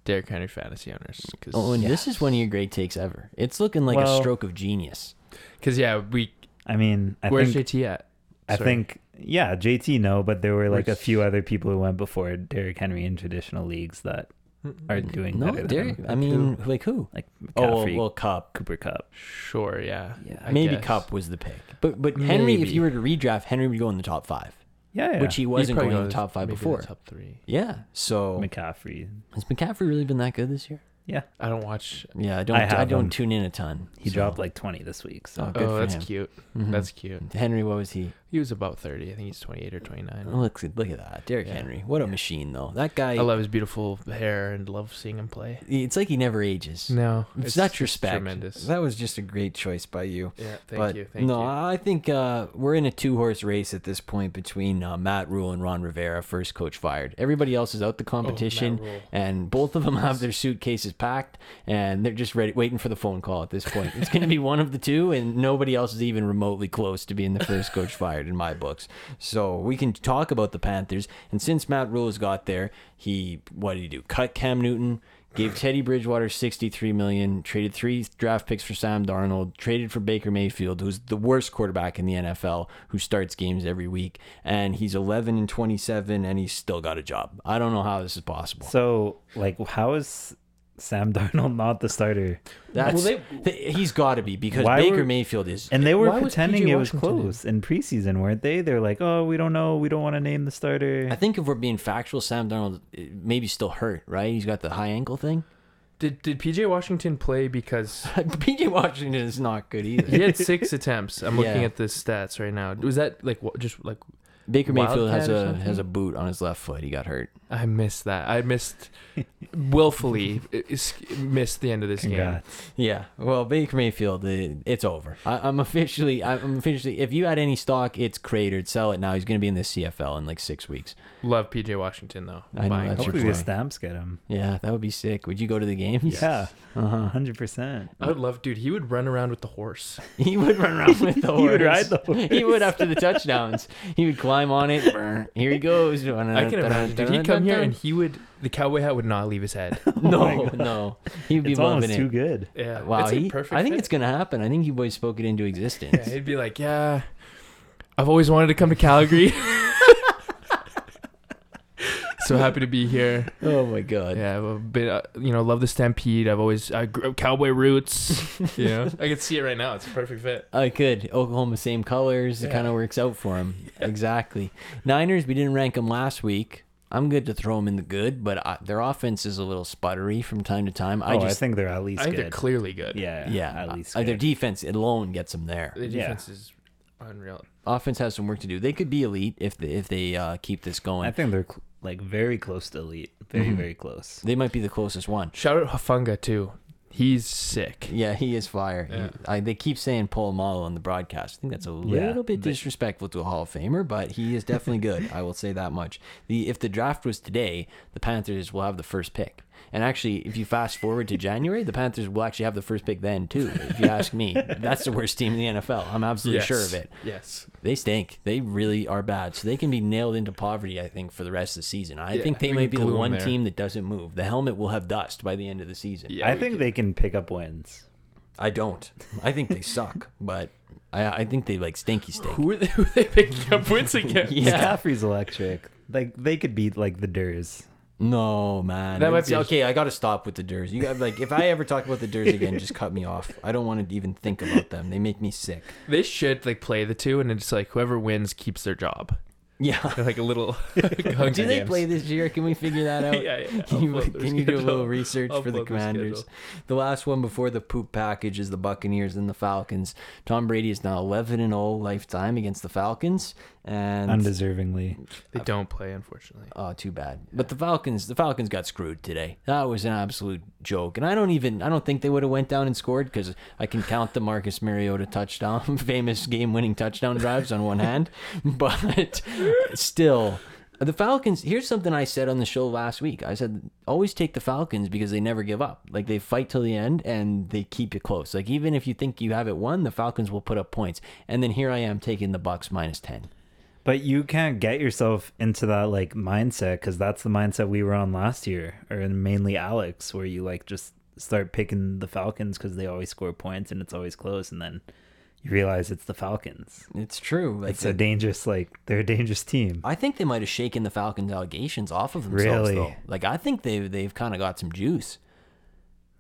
Derrick Henry fantasy owners. Cause, Oh, and Yeah. this is one of your great takes ever. It's looking like Well- a stroke of genius. 'cause, yeah, we. I mean, I where's think JT at? I Sorry. think yeah, JT no, but there were like a Where's- few other people who went before Derrick Henry in traditional leagues that are doing No, better. than Derrick. him. I mean, like who? like Oh, well, McCaffrey, well, Kupp. Cooper Kupp. Sure, yeah. Yeah, I maybe guess. Kupp was the pick, but but Henry, if Maybe. you were to redraft, Henry would go in the top five, Yeah, yeah. which he wasn't probably going in the top five maybe the before. Top three. Yeah. So McCaffrey. has McCaffrey really been that good this year? Yeah, I don't watch. Yeah, I don't. I I, have don't him. tune in a ton. he so- dropped like 20 this week. So Oh, good oh, for that's him. cute. Mhm. That's cute. Henry. What was he? He was about thirty. I think he's twenty eight or twenty nine. Oh, look, look at that, Derrick Yeah. Henry. What a machine, though. That guy. I love his beautiful hair and love seeing him play. It's like he never ages. No, It's such respect. Tremendous. That was just a great choice by you. yeah, thank but you. Thank no, you. I think uh, we're in a two horse race at this point between uh, Matt Rhule and Ron Rivera, first coach fired. Everybody else is out the competition, Oh, and both of them have their suitcases packed, and they're just ready, waiting for the phone call at this point. It's going to be one of the two, and nobody else is even remotely close to being the first coach fired in my books. So we can talk about the Panthers, and since Matt has got there, he what did he do? Cut Cam Newton. Gave Teddy Bridgewater 63 million, traded three draft picks for Sam Darnold, traded for Baker Mayfield, who's the worst quarterback in the NFL, who starts games every week, and he's 11 and 27 and he's still got a job. I don't know how this is possible. so like how is Sam Darnold not the starter? That's Well, th- he's got to be because Why Baker were- Mayfield is And they were Why was pretending PJ it was Washington in? close in preseason, weren't they? They're like, "Oh, we don't know. We don't want to name the starter." I think if we're being factual, Sam Darnold uh, maybe still hurt, right? He's got the high ankle thing. Did did PJ Washington play because PJ Washington is not good either. he had six attempts? I'm looking Yeah. at the stats right now. Was that like what? Just like Baker Mayfield has or a something? has a boot on his left foot. He got hurt. I missed that. I missed willfully missed the end of this game. Congrats. Yeah, well, Baker Mayfield, uh, it's over. I, I'm officially, I'm officially. If you had any stock, it's cratered. Sell it now. He's going to be in the CFL in like six weeks. Love PJ Washington though. I know, Buying that's your Hopefully the point. stamps get him. Yeah, that would be sick. Would you go to the games? Yeah, Uh-huh. hundred percent. I would love, dude. He would run around with the horse. He would run around with the horse. He would ride the horse. He would after the touchdowns. He would climb on it. Here he goes. I can imagine. Dude, he'd come here and he would. The cowboy hat would not leave his head. no, no, he'd be It's loving almost it. too good. Yeah. Wow, It's a he, perfect I think fit. it's gonna happen. I think you boys spoke it into existence. Yeah, he'd be like, yeah, I've always wanted to come to Calgary. so happy to be here. oh my god. Yeah, I've a bit, uh, you know, love the Stampede. I've always I grew up cowboy roots. you know, I can see it right now. It's a perfect fit. I could. Oklahoma, same colors. It Yeah. kind of works out for him. Exactly. Niners, we didn't rank them last week. I'm good to throw them in the good, but I, their offense is a little sputtery from time to time. I oh, I just, think they're at least I think good. they're clearly good. yeah, yeah, at least uh, their good. defense alone gets them there. The Yeah. defense is unreal. Offense has some work to do. They could be elite if they, if they uh, keep this going. I think they're cl- like very close to elite. Very, Mhm. very close. they might be the closest one. Shout out Hufanga too. He's sick. Yeah, he is fire. He- I, they keep saying Polamalu on the broadcast. I think that's a Yeah, little bit disrespectful to a Hall of Famer, but he is definitely good. I will say that much. The if the draft was today, the Panthers will have the first pick. And actually, if you fast forward to January, the Panthers will actually have the first pick then too. If you ask me, that's the worst team in the NFL. I'm absolutely sure of it. Yes. They stink. They really are bad. So they can be nailed into poverty, I think, for the rest of the season. I Yeah, think they might be the one team that doesn't move. The helmet will have dust by the end of the season. Yeah, I think could- they can pick up wins. I don't. I think they suck, but I, I think they like stinky stink. Who are they, who are they picking up wins against? Yeah. McCaffrey's electric. Like they could beat like the Durs. No, man. That might It's- be okay. I got to stop with the Durs. You got like if I ever talk about the Durs again, just cut me off. I don't want to even think about them. They make me sick. They should like play the two, and it's like whoever wins keeps their job. Yeah. Like a little. Do they play this year? Can we figure that out? Yeah, yeah. Can you, pull up their can you do a little research I'll for the pull up their Commanders? schedule. The last one before the poop package is the Buccaneers and the Falcons. Tom Brady is now 11 and 0 lifetime against the Falcons, and Undeservingly. They don't play, unfortunately. Oh, too bad. But the Falcons, the Falcons got screwed today. That was an absolute joke, and I don't even, I don't think they would have went down and scored because I can count the Marcus Mariota touchdown, famous game-winning touchdown drives on one hand. But still, the Falcons. Here's something I said on the show last week. I said always take the Falcons because they never give up. Like they fight till the end and they keep it close. Like even if you think you have it won, the Falcons will put up points. And then here I am taking the Bucks minus ten. But you can't get yourself into that like mindset because that's the mindset we were on last year, or mainly Alex, where you like just start picking the Falcons because they always score points and it's always close, and then you realize it's the Falcons. It's true. Like It's a dangerous like they're a dangerous team. I think they might have shaken the Falcons' allegations off of themselves. Really? Though. Like I think they they've kind of got some juice.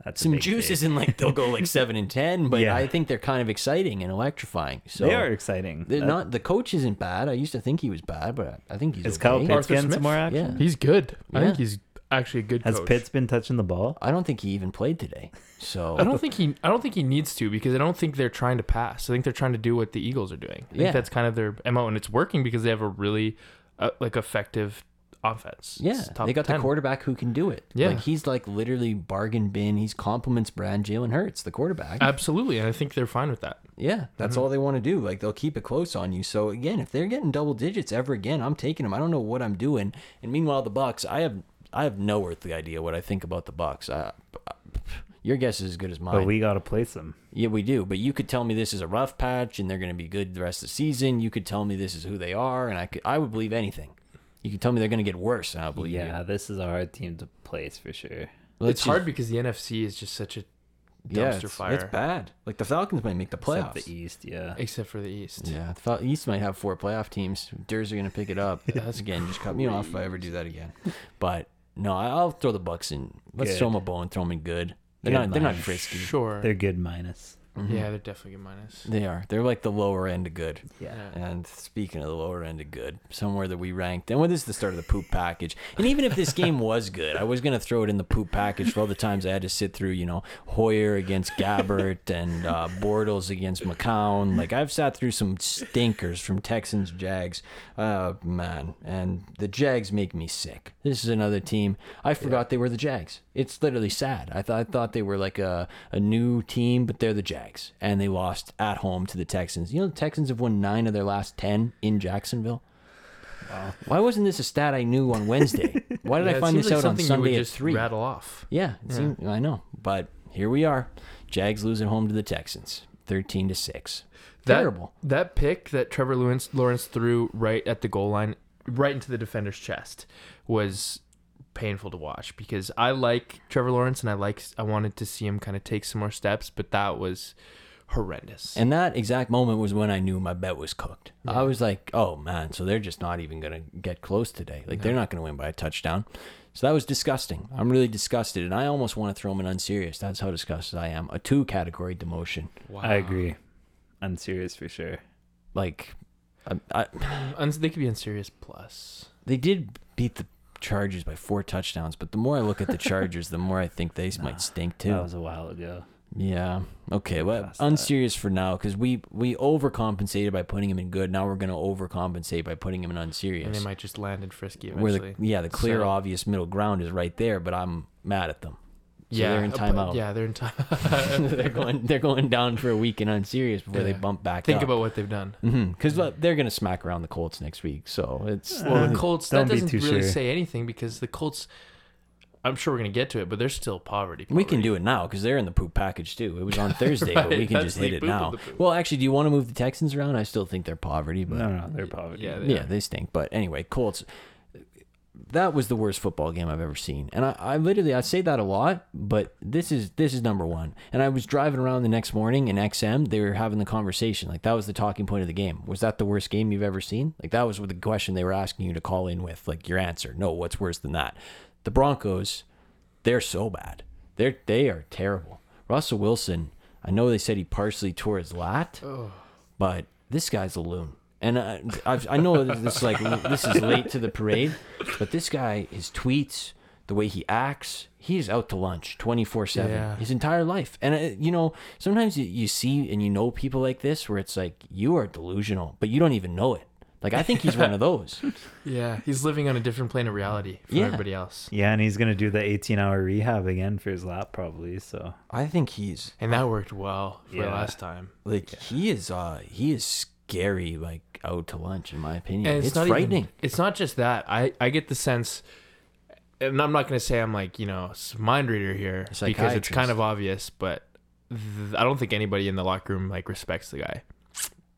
That's Some big juice take. isn't like they'll go like seven and ten, but Yeah. I think they're kind of exciting and electrifying. So they are exciting. They're That- not. The coach isn't bad. I used to think he was bad, but I think he's Is okay. Kyle Pitts Arthur getting Smith? some more action? Yeah. He's good. I think he's actually a good Has coach. Pitts been touching the ball? I don't think he even played today. So I don't think he. I don't think he needs to because I don't think they're trying to pass. I think they're trying to do what the Eagles are doing. I Yeah. think that's kind of their mo, and it's working because they have a really uh, like effective offense. Yeah, top they got 10. the quarterback who can do it. Yeah. like he's like literally bargain bin. He's compliments Brand Jalen Hurts, the quarterback. Absolutely, and I think they're fine with that. yeah, that's Mm-hmm. all they want to do. Like they'll keep it close on you. So again, if they're getting double digits ever again, I'm taking them. I don't know what I'm doing. And meanwhile, the Bucks, I have I have no earthly idea what I think about the Bucks. I, your guess is as good as mine. But we got to place them. Yeah, we do. But you could tell me this is a rough patch and they're going to be good the rest of the season. You could tell me this is who they are, and I could, I would believe anything. You can tell me they're going to get worse, and I'll believe Yeah, you. this is a hard team to place for sure. Let's it's just- hard because the NFC is just such a yeah, dumpster it's, fire. It's bad. Like the Falcons might make the Except playoffs. the East, yeah. except for the East. Yeah, the Fal- East might have four playoff teams. Durs are going to pick it up. That's again, just cut me off if I ever do that again. But no, I- I'll throw the Bucks in. Let's Good. throw them a bone. Throw them in good. They're Good not. They're not frisky. Sure. They're good minus. Mhm. Yeah, they're definitely good minus. They are. They're like the lower end of good. Yeah. And speaking of the lower end of good, somewhere that we ranked, and well, this is the start of the poop package. And even if this game was good, I was gonna throw it in the poop package for all the times I had to sit through, you know, Hoyer against Gabbert and uh, Bortles against McCown. Like I've sat through some stinkers from Texans Jags, uh, man, and the Jags make me sick. This is another team. I forgot they were the Jags. It's literally sad. I thought I thought they were like a a new team, but they're the Jags, and they lost at home to the Texans. You know, the Texans have won nine of their last ten in Jacksonville. Wow. Why wasn't this a stat I knew on Wednesday? Why did Yeah, I find this like out on Sunday would at just three? Rattle off. Yeah, Yeah. seemed- I know, but here we are. Jags losing home to the Texans, thirteen to six. That, Terrible. That pick that Trevor Lawrence, Lawrence threw right at the goal line, right into the defender's chest, was painful to watch because I like Trevor Lawrence and I like I wanted to see him kind of take some more steps, but that was horrendous. And that exact moment was when I knew my bet was cooked. I was like, oh man, so they're just not even going to get close today. Like, they're not going to win by a touchdown. So that was disgusting. I'm really disgusted. And I almost want to throw them an unserious. That's how disgusted I am. A two category demotion. wow. I agree. Unserious for sure. Like, I, I, they could be unserious plus. they did beat the Chargers by four touchdowns, but the more I look at the Chargers, the more I think they Nah, might stink too. That was a while ago. Yeah. Okay. Well, Past that. unserious for now because we we overcompensated by putting him in good. Now we're gonna overcompensate by putting him in unserious. And they might just land in frisky where the yeah the clear So- obvious middle ground is right there, but I'm mad at them. So yeah, they're in uh, timeout. Yeah, they're in time. they're going they're going down for a week in unserious before they bump back. Think up. about what they've done. because they're gonna smack around the Colts next week. So it's Well, Uh, the Colts. don't That doesn't too really sure. say anything because the Colts. I'm sure we're gonna get to it, but they're still poverty. we can do it now because they're in the poop package too. It was on Thursday, but we can just the hit it now. Well, actually, do you want to move the Texans around? I still think they're poverty, but No, no, they're poverty. Yeah, they yeah, are. they stink. But anyway, Colts. That was the worst football game I've ever seen, and I, I literally I say that a lot, but this is this is number one. And I was driving around the next morning in XM, they were having the conversation like that was the talking point of the game. Was that the worst game you've ever seen? Like that was the question they were asking you to call in with. Like your answer, no. What's worse than that? The Broncos, they're so bad. They're they are terrible. Russell Wilson, I know they said he partially tore his lat, but this guy's a loon. And I, I've, I know this is like this is late to the parade, but this guy, his tweets, the way he acts, he's out to lunch twenty four seven his entire life. And uh, you know, sometimes you, you see and you know people like this where it's like you are delusional, but you don't even know it. Like I think he's one of those. Yeah, he's living on a different plane of reality from Yeah. everybody else, Yeah, and he's gonna do the 18-hour rehab again for his lap, probably. So I think he's and that worked well for Yeah. last time. like he is uh he is scary like out to lunch in my opinion. And it's it's, not frightening. Even, it's not just that. I I get the sense, and I'm not gonna say I'm like you know mind reader here because it's kind of obvious, but th- I don't think anybody in the locker room like respects the guy.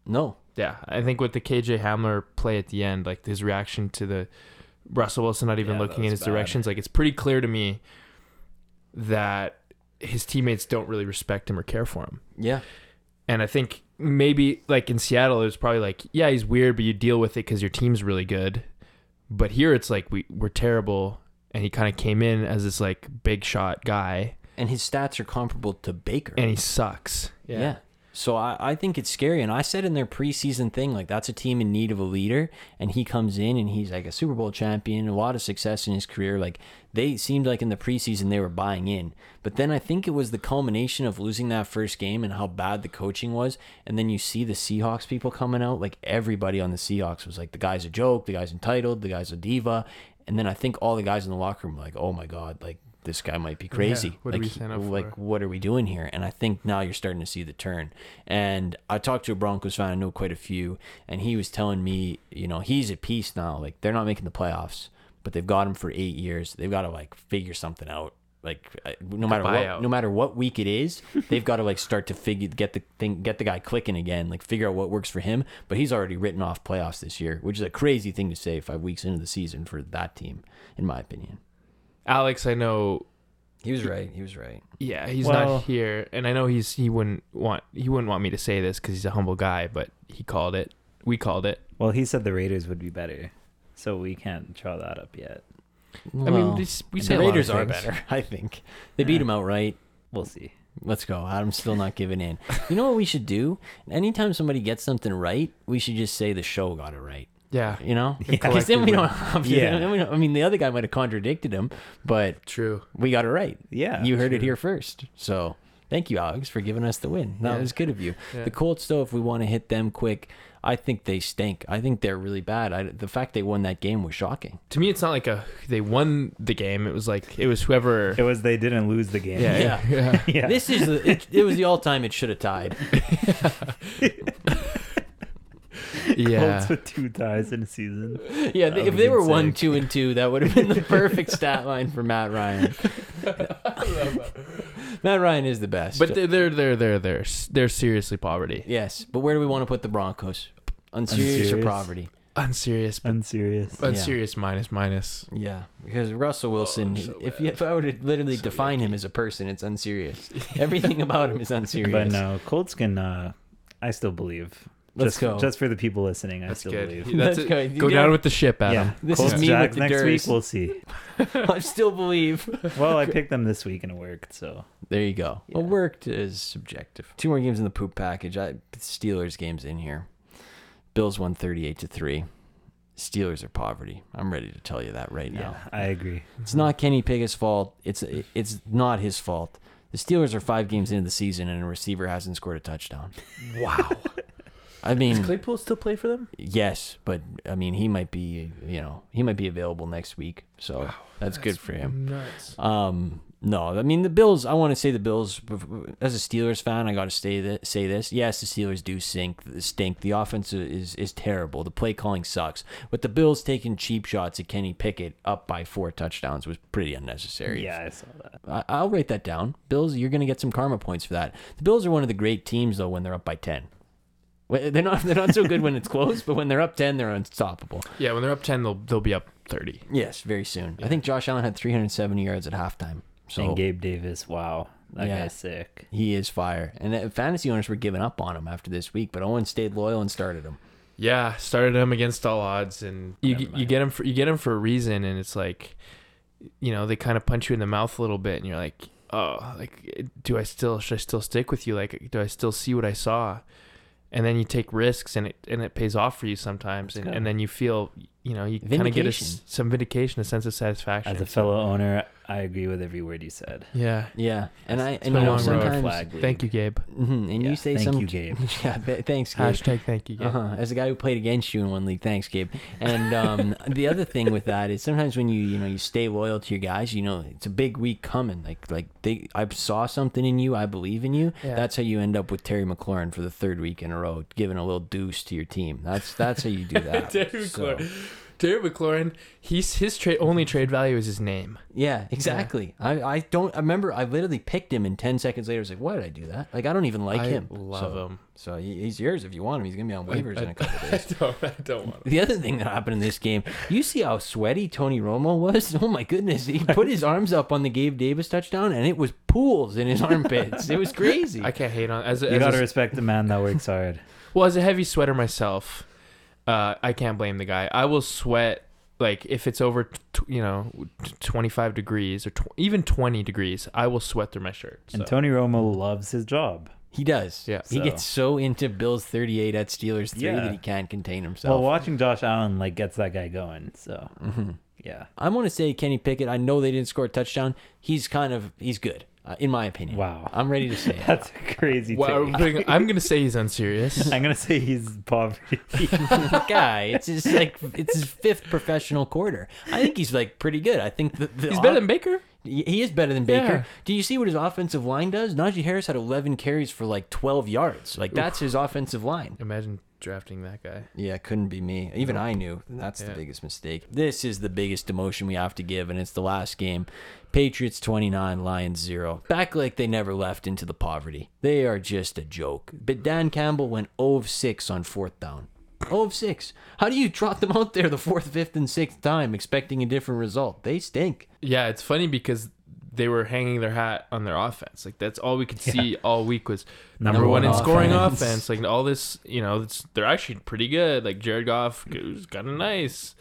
No. Yeah, I think with the KJ Hamler play at the end, like his reaction to the Russell Wilson not even Yeah, looking in his bad. directions, like it's pretty clear to me that his teammates don't really respect him or care for him. Yeah. And I think maybe like in Seattle, it was probably like, yeah, he's weird, but you deal with it because your team's really good. But here, it's like we we're terrible, and he kind of came in as this like big shot guy, And his stats are comparable to Baker. and he sucks. Yeah. So I, I think it's scary. And I said in their preseason thing, like that's a team in need of a leader. And he comes in and he's like a Super Bowl champion, a lot of success in his career. Like they seemed like in the preseason they were buying in. But then I think it was the culmination of losing that first game and how bad the coaching was. And then you see the Seahawks people coming out. Like everybody on the Seahawks was like, the guy's a joke, the guy's entitled, the guy's a diva. And then I think all the guys in the locker room were like, oh my God, like this guy might be crazy. what did like, we up like for? what are we doing here? And I think now you're starting to see the turn. And I talked to a Broncos fan, I know quite a few, and he was telling me, you know, he's at peace now. Like they're not making the playoffs, but they've got him for eight years. They've got to like figure something out. Like uh, no matter what, buyout. no matter what week it is, they've got to like start to figure get the thing, get the guy clicking again. Like figure out what works for him. But he's already written off playoffs this year, which is a crazy thing to say five weeks into the season for that team, in my opinion. Alex, I know He was right. He was right. Yeah, he's Well- not here, and I know he's he wouldn't want he wouldn't want me to say this because he's a humble guy, but he called it. We called it. Well, he said the Raiders would be better, so we can't draw that up yet. I mean, this, we say a lot of Raiders are better. I think they beat him outright. We'll see. Let's go. Adam's still not giving in. You know what we should do? Anytime somebody gets something right, we should just say the show got it right. Yeah, You know, Yeah. because then we don't have to. Yeah. then we don't- I mean, the other guy might have contradicted him, but true. we got it right. Yeah, you heard it here first. So thank you, Alex, for giving us the win. That Yeah. was good of you. Yeah. The Colts, though, if we want to hit them quick, I think they stink. I think they're really bad. I, the fact they won that game was shocking. To me, it's not like a they won the game. It was like it was whoever. It was they didn't lose the game. yeah, Yeah. yeah. yeah. This is the, it, it was the all time it should have tied. yeah. Colts with two ties in a season. Yeah, That if would've they been were one, sick. two, and two, that would have been the perfect stat line for Matt Ryan. Matt Ryan is the best. But they're they're they're they're they're they're seriously poverty. yes, but where do we want to put the Broncos? Unserious, or Unserious? poverty? Unserious, but Unserious. unserious minus minus. Yeah, because Russell Wilson, so if, you, if I were to literally define him as a person, it's unserious. Everything about him is unserious. But no, Colts can. Uh, I still believe. Let's just, go. Just for the people listening, I That's still good. believe. That's Let's it. go. Go You down with the ship, Adam. Yeah, This is me Jags with the next Durs. week. We'll see. I still believe. Well, I picked them this week and it worked. So There you go. Well, worked is subjective. Two more games in the poop package. I Steelers games in here. Bills won thirty-eight to three. Steelers are poverty. I'm ready to tell you that right now. yeah, I agree. It's not Kenny Pickett's fault. It's it's not his fault. The Steelers are five games into the season and a receiver hasn't scored a touchdown. Wow. I mean, Claypool still play for them? yes, but I mean he might be you know he might be available next week, so that's, good for him. Nuts. Um, no, I mean the Bills. I want to say the Bills. As a Steelers fan, I got to say that say this. Yes, the Steelers do sink, stink. The offense is is terrible. The play calling sucks. But the Bills taking cheap shots at Kenny Pickett up by four touchdowns was pretty unnecessary. Yeah, I saw that. I, I'll write that down. Bills, you're going to get some karma points for that. The Bills are one of the great teams though when they're up by ten. Well, They're not they're not so good when it's close, but when they're up ten, they're unstoppable. Yeah, when they're up ten, they'll they'll be up thirty. Yes, very soon. I think Josh Allen had 370 yards at halftime. So and Gabe Davis. Wow, that Yeah. guy's sick. He is fire. And uh, fantasy owners were giving up on him after this week, but Owen stayed loyal and started him. Yeah, started him against all odds, and you Never you mind. get him for you get him for a reason, and it's like, you know, they kind of punch you in the mouth a little bit, and you're like, oh, like, do I still should I still stick with you? Like, do I still see what I saw? And then you take risks, and it and it pays off for you sometimes, and, and then you feel, you know, you kind of get a, s- Vindication. some vindication, a sense of satisfaction. As a fellow owner, I agree with every word you said. yeah. Yeah. And I It's and been you a know long road. sometimes Flag. Thank you, Gabe. Mhm, and Yeah, you say something. thank some you, Gabe. Yeah, th- thanks, Gabe. Hashtag thank you, Gabe. Uh-huh. As a guy who played against you in one league, thanks, Gabe. And um, the other thing with that is sometimes when you you know you stay loyal to your guys, you know it's a big week coming. Like like they, I saw something in you, I believe in you. Yeah. That's how you end up with Terry McLaurin for the third week in a row, giving a little deuce to your team. That's that's how you do that. Terry So, McLaurin. Terry McLaurin, he's his trade only trade value is his name. Yeah, exactly. I, I don't I remember I literally picked him and 10 seconds later I was like, why did I do that? Like I don't even like I him. love so, him. So he- he's yours if you want him. He's going to be on waivers I, in a couple I days. don't, I don't want him. The other thing that happened in this game, you see how sweaty Tony Romo was? Oh my goodness. He put his arms up on the Gabe Davis touchdown and it was pools in his armpits. It was crazy. I can't hate on as a, You as gotta a- respect the man that works hard. well as a heavy sweater myself. Uh, I can't blame the guy. I will sweat like if it's over, t- you know, t- twenty five degrees or tw- even twenty degrees. I will sweat through my shirt. And. Tony Romo loves his job. He does. Yeah. He So- gets so into Bills 38 at Steelers 3 Yeah. that he can't contain himself. Well, watching Josh Allen like gets that guy going. So Mhm. yeah. I want to say Kenny Pickett. I know they didn't score a touchdown. He's kind of he's good, uh, in my opinion. Wow. I'm ready to say it. That's a crazy Well, I'm, take. I'm gonna say he's unserious. I'm gonna say he's poverty. guy. It's his like it's his fifth professional quarter. I think he's like pretty good. I think the, the he's better than Baker. He he is better than Baker. Yeah. Do you see what his offensive line does? Najee Harris had 11 carries for like 12 yards. Like that's his offensive line. Imagine drafting that guy. Yeah, it couldn't be me. Even I knew that's the biggest mistake. This is the biggest demotion we have to give, and it's the last game. Patriots 29, Lions 0. Back like they never left into the poverty. They are just a joke. But Dan Campbell went 0 of 6 on fourth down. 0 of 6. How do you trot them out there the fourth, fifth, and sixth time expecting a different result? They stink. Yeah, it's funny because they were hanging their hat on their offense. Like that's all we could see all week was number, one, in scoring offense. offense. Like all this, you know, it's, they're actually pretty good. Like Jared Goff was kind of nice.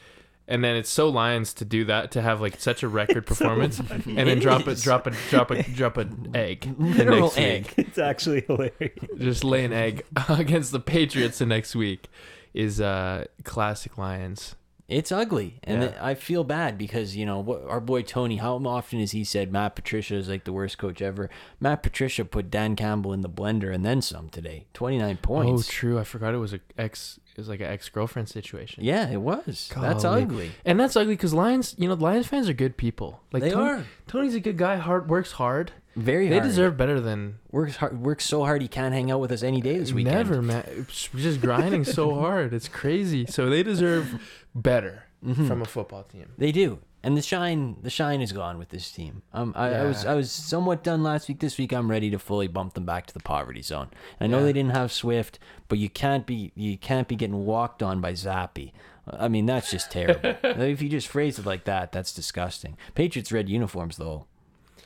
And then it's so Lions to do that to have like such a record performance, and then drop a drop a drop a drop an egg the Literal next egg. week. it's actually hilarious. Just lay an egg against the Patriots the next week is uh classic Lions. It's ugly, and Yeah. I feel bad because you know what our boy Tony. How often has he said Matt Patricia is like the worst coach ever? Matt Patricia put Dan Campbell in the blender and then some today. Twenty nine points. Oh, true. I forgot it was a ex. It was like an ex girlfriend situation. Yeah, it was. That's Golly. ugly. And that's ugly because Lions, you know, Lions fans are good people. Like They Tony, are. Tony's a good guy. Hard works hard. Very They hard. deserve better than works hard. Works so hard he can't hang out with us any day this weekend. never, man. It's just grinding so hard. It's crazy. So they deserve better Mm-hmm. from a football team. They do. And the shine, the shine is gone with this team. Um, I, I was, I was somewhat done last week. This week, I'm ready to fully bump them back to the poverty zone. I know Yeah. they didn't have Swift, but you can't be, you can't be getting walked on by Zappe. I mean, that's just terrible. if you just phrase it like that, that's disgusting. Patriots red uniforms, though,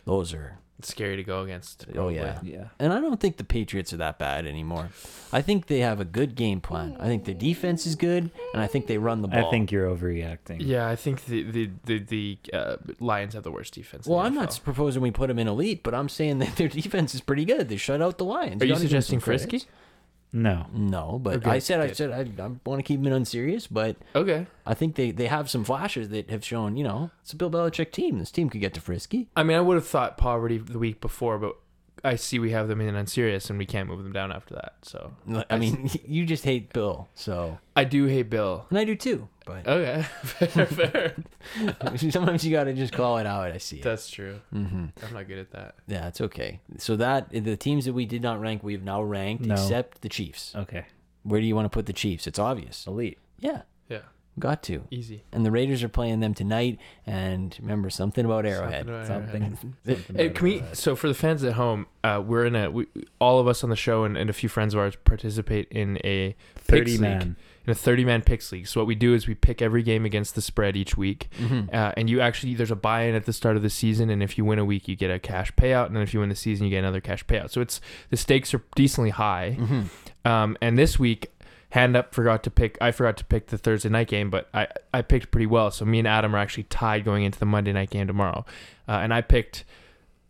those are. It's scary to go against. Oh yeah. probably. Yeah. And I don't think the Patriots are that bad anymore. I think they have a good game plan. I think the defense is good, and I think they run the ball. I think you're overreacting. Yeah, I think the the the, the uh, Lions have the worst defense. in Well, the I'm not proposing we put them in elite, but I'm saying that their defense is pretty good. They shut out the Lions. Are you gotta give them suggesting Frisky? credit. Frisky? No. No, but Okay, I said I good. said I, I want to keep them in unserious, but Okay. I think they, they have some flashes that have shown, you know, it's a Bill Belichick team. This team could get to Frisky. I mean, I would have thought poverty the week before, but I see we have them in unserious, and we can't move them down after that. So I mean, you just hate Bill, so I do hate Bill. and I do too. But Okay, fair, fair. sometimes you got to just call it out. I see it. That's true. hmm I'm not good at that. Yeah, it's okay. So that the teams that we did not rank, we have now ranked, No. except the Chiefs. Okay. Where do you want to put the Chiefs? It's obvious. Elite. Yeah, Yeah, got to. easy. And the Raiders are playing them tonight. And remember something about Arrowhead. Something about Something. Arrowhead. something Hey, can we? So for the fans at home, uh, we're in a. We, all of us on the show and, and a few friends of ours participate in a Thirty man. league, in a 30 man picks league. So what we do is we pick every game against the spread each week. Mhm. Uh, and you actually there's a buy-in at the start of the season, and if you win a week, you get a cash payout, and then if you win the season, you get another cash payout. So it's the stakes are decently high. Mhm. Um, and this week, hand up forgot to pick. I forgot to pick the Thursday night game, but I I picked pretty well. So me and Adam are actually tied going into the Monday night game tomorrow, uh, and I picked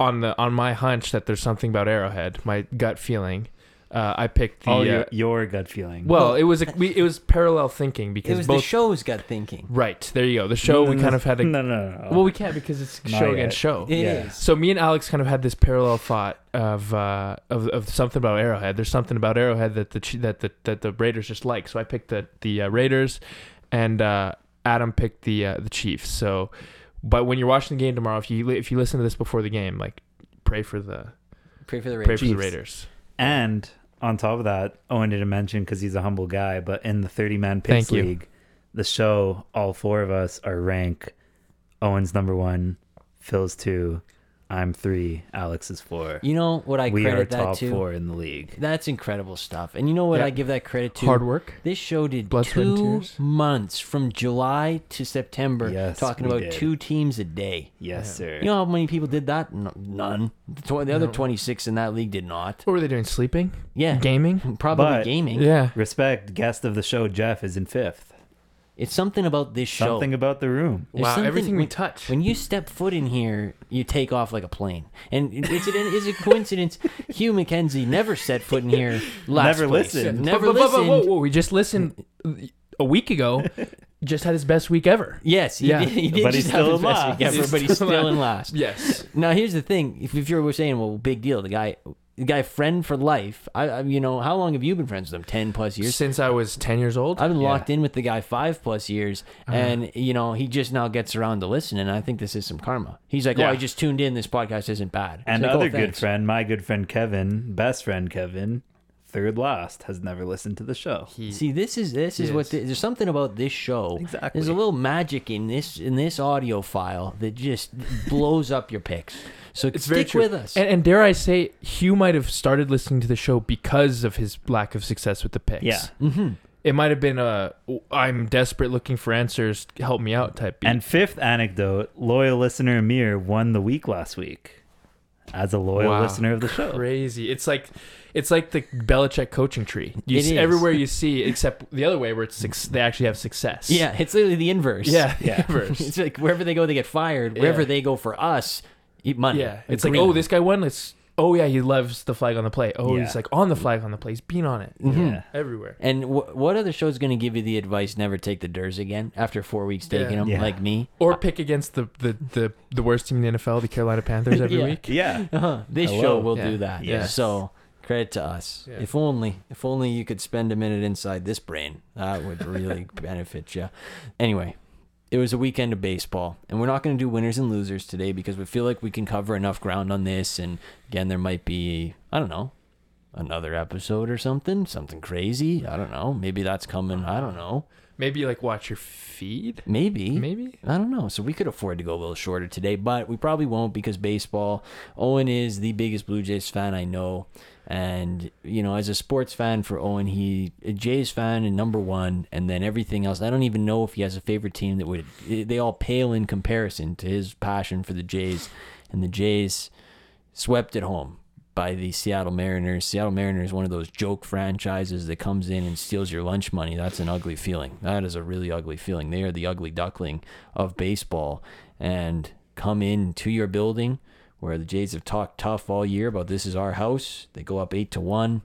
on the on my hunch that there's something about Arrowhead, my gut feeling. Uh, I picked the. Oh, uh, your, your gut feeling. well, it was a, we, it was parallel thinking It because was both the show's gut thinking. right there you go. The show we No, kind of had to No, no, no. no. well we can't because it's Not show yet. against show. It is. Yeah. So me and Alex kind of had this parallel thought of uh, of, of something about Arrowhead. There's something about Arrowhead that the that the that the Raiders just like. So I picked the the uh, Raiders, and uh, Adam picked the uh, the Chiefs. So, but when you're watching the game tomorrow, if you if you listen to this before the game, like pray for the Pray for the pray Raiders. for the Raiders. And on top of that, Owen didn't mention because he's a humble guy, but in the 30 man picks Thank you. league, the show, all four of us are rank. Owen's number one, Phil's two, I'm three, Alex is four. You know what I we are credit that top to? four in the league. That's incredible stuff. And you know what Yeah. I give that credit to? Hard work. This show did Blood, two tears. months from July to September, Yes, talking about did. two teams a day. Yes, Yeah. sir. You know how many people did that? No, none. The, tw- the other No. 26 in that league did not. What were they doing? Sleeping? Yeah. Gaming? Probably But- gaming. Yeah. Respect, guest of the show, Jeff, is in fifth. It's something about this show. Something about the room. There's wow. something- Everything we when- touch. When you step foot in here, you take off like a plane. And is it is it a coincidence? Hugh McKenzie never set foot in here. Last Never place. listened. Never But- but- but- listened. whoa, whoa, we just listened a week ago. just had his best week ever. Yes, he Yeah. did, he did But just he's have still his in best last. week ever, He's but he's still still in in last. Yes. Now here's the thing: if, if you were saying, "Well, big deal," the guy, the guy, friend for life. I, I, you know, how long have you been friends with him? Ten plus years. Since I was 10 years old. I've been Yeah. locked in with the guy five plus years, Uh-huh. and you know he just now gets around to listening. And I think this is some karma. He's like, "Oh, I just tuned in. This podcast isn't bad." It's And like, "Oh, other good friend, my good friend Kevin, best friend Kevin, third last, has never listened to the show. He- See, this is this is what the, there's something about this show. Exactly. There's a little magic in this in this audio file that just blows up your picks. So It's stick very with us. And, and dare I say, Hugh might have started listening to the show because of his lack of success with the picks. Yeah. hmm It might have been a I'm desperate looking for answers, help me out type beat. And fifth anecdote, loyal listener Amir won the week last week as a loyal Wow. listener of the show. crazy. It's like it's like the Belichick coaching tree. You see, everywhere you see, except the other way where it's they actually have success. Yeah, it's literally the inverse. Yeah. Yeah. inverse. it's like wherever they go, they get fired. Wherever Yeah. they go for us, eat money. Yeah. It's like, oh, this guy won. Let's. Oh yeah, he loves the flag on the play. Oh, Yeah. he's like on the flag on the play. He's been on it Mhm. Yeah. everywhere. And wh- what other show's going to give you the advice never take the Durs again after four weeks taking Yeah. them Yeah. like me? Or pick against the the the, the worst team in the NFL, the Carolina Panthers, every Yeah. week. Yeah. Uh-huh. This Hello. show will Yeah. do that. Yes. So credit to us. Yeah. If only, if only you could spend a minute inside this brain, that would really benefit you. Anyway, it was a weekend of baseball, and we're not going to do winners and losers today because we feel like we can cover enough ground on this. And again, there might be, I don't know, another episode or something, something crazy. I don't know. Maybe that's coming. I don't know. Maybe like watch your feed. Maybe. Maybe. I don't know. So we could afford to go a little shorter today, but we probably won't because baseball. Owen is the biggest Blue Jays fan I know. And, you know, as a sports fan for Owen, he a Jays fan and number one, and then everything else. I don't even know if he has a favorite team that would, they all pale in comparison to his passion for the Jays. And the Jays swept at home by the Seattle Mariners. Seattle Mariners one of those joke franchises that comes in and steals your lunch money. That's an ugly feeling. That is a really ugly feeling. They are the ugly duckling of baseball and come in to your building where the Jays have talked tough all year about this is our house. They go up 8 to 1.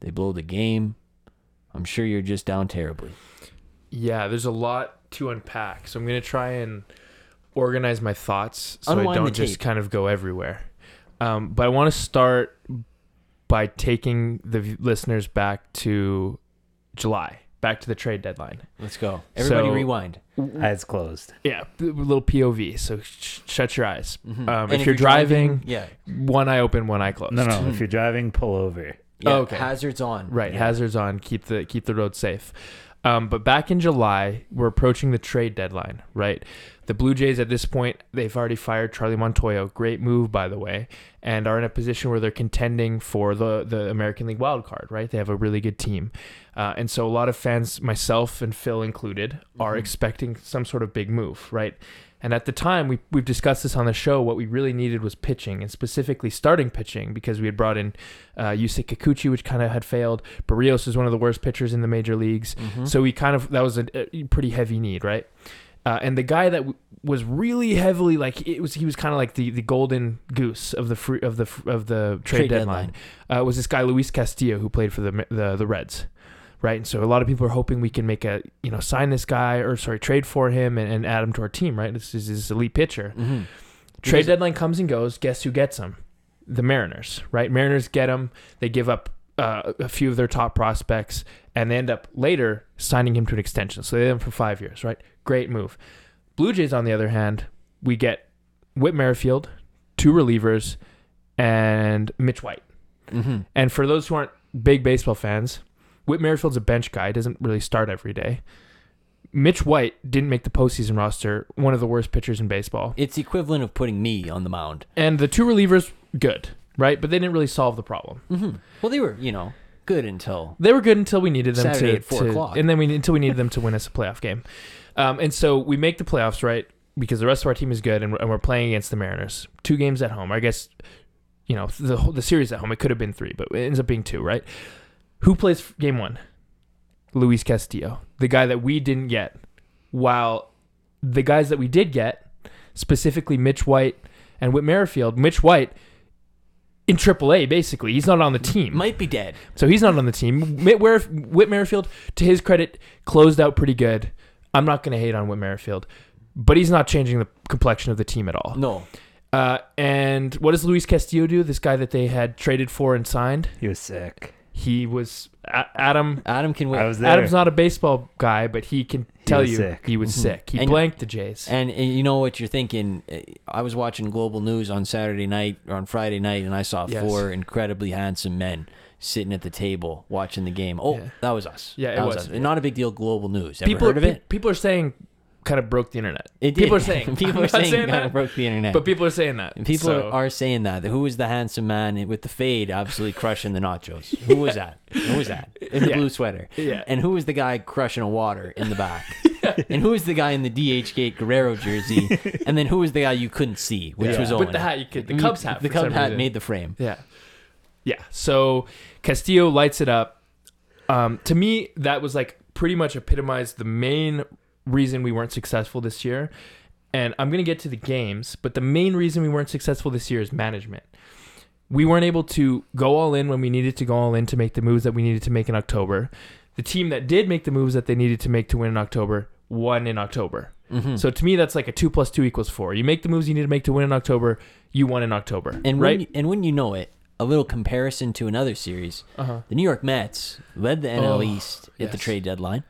They blow the game. I'm sure you're just down terribly. Yeah, there's a lot to unpack. So I'm gonna try and organize my thoughts so Unwind I don't just kind of go everywhere. Um, but I want to start by taking the listeners back to July, back to the trade deadline. Let's go. Everybody So- rewind. Eyes closed. Yeah, a little POV. So sh- shut your eyes. Mhm. Um, And if, you're driving, yeah. one eye open, one eye closed. No, no. if you're driving, pull over. yeah Oh, okay. Hazards on. Right, Yeah. hazards on. Keep the keep the road safe. Um, but back in July, we're approaching the trade deadline. Right, the Blue Jays at this point they've already fired Charlie Montoyo. Great move, by the way, and are in a position where they're contending for the the American League wild card. Right, they have a really good team, uh, and so a lot of fans, myself and Phil included, are Mhm. expecting some sort of big move. Right. And at the time, we, we've discussed this on the show. What we really needed was pitching, and specifically starting pitching, because we had brought in uh, Yusei Kikuchi, which kind of had failed. Berrios is one of the worst pitchers in the major leagues. Mhm. So we kind of that was a, a pretty heavy need, right? Uh, and the guy that w- was really heavily like it was he was kind of like the, the golden goose of the free, of the fr- of the trade, Trade deadline, Uh, was this guy Luis Castillo who played for the the the Reds, right? And so a lot of people are hoping we can make a you know sign this guy or sorry trade for him and, and add him to our team, right? This is this elite pitcher. Mhm. Trade Because- deadline comes and goes. Guess who gets him? The Mariners, right? Mariners get him. They give up uh, a few of their top prospects, and they end up later signing him to an extension. So they have him for five years, right? Great move. Blue Jays, on the other hand, we get Whit Merrifield, two relievers, and Mitch White. Mhm. And for those who aren't big baseball fans, Whit Merrifield's a bench guy. Doesn't really start every day. Mitch White didn't make the postseason roster. One of the worst pitchers in baseball, It's equivalent of putting me on the mound. and the two relievers good, right? But they didn't really solve the problem. hmm Well, they were, you know, good until They were good until we needed them Saturday to, at four to- o'clock. and then we until we needed them to win us a playoff game. Um, and so we make the playoffs, right? Because the rest of our team is good, and we're, and we're playing against the Mariners. Two games at home. I guess, you know, the whole- the series at home. It could have been three, but it ends up being two, right? Who plays game one? Luis Castillo, the guy that we didn't get, while the guys that we did get, specifically Mitch White and Whit Merrifield. Mitch White. In AAA, basically, he's not on the team. might be dead. So he's not on the team. Whit, Whit Merrifield, to his credit, closed out pretty good. I'm not going to hate on Whit Merrifield, but he's not changing the complexion of the team at all. No, Uh, and what does Luis Castillo do? This guy that they had traded for and signed. He was sick. He was A- Adam. Adam can win. I was there. Adam's not a baseball guy, but he can tell was you sick. he was Mhm. sick. He And- blanked the Jays. And, and you know what you're thinking? Uh, I was watching Global News on Saturday night or on Friday night, and I saw Yes. four incredibly handsome men sitting at the table watching the game. Oh, Yeah. that was us. Yeah, it that was, us. yeah. Not a big deal. Global News. Ever people heard of pe- it? people are saying kind of broke the internet. It people are saying people are saying, saying kind that, of broke the internet. but people are saying that. And people So- are saying that. Who was the handsome man with the fade absolutely crushing the nachos? Who was that? Who was that? In the Yeah. blue sweater. Yeah. And who was the guy crushing a water in the back? And who was the guy in the DH Gate Guerrero jersey? and then who was the guy you couldn't see, which Yeah. was With the hat, you could- the Cubs hat The for Cub some hat reason. made the frame. Yeah. Yeah. So Castillo lights it up. Um, to me, that was like pretty much epitomized the main reason we weren't successful this year. And I'm going to get to the games, but the main reason we weren't successful this year is management. We weren't able to go all in when we needed to go all in to make the moves that we needed to make in October. The team that did make the moves that they needed to make to win in October won in October. Mhm. So to me, that's like a two plus two equals four. You make the moves you need to make to win in October, you won in October. and right? when you, and when you know it, a little comparison to another series. uh-huh. The New York Mets led the NL Oh, East at the trade deadline,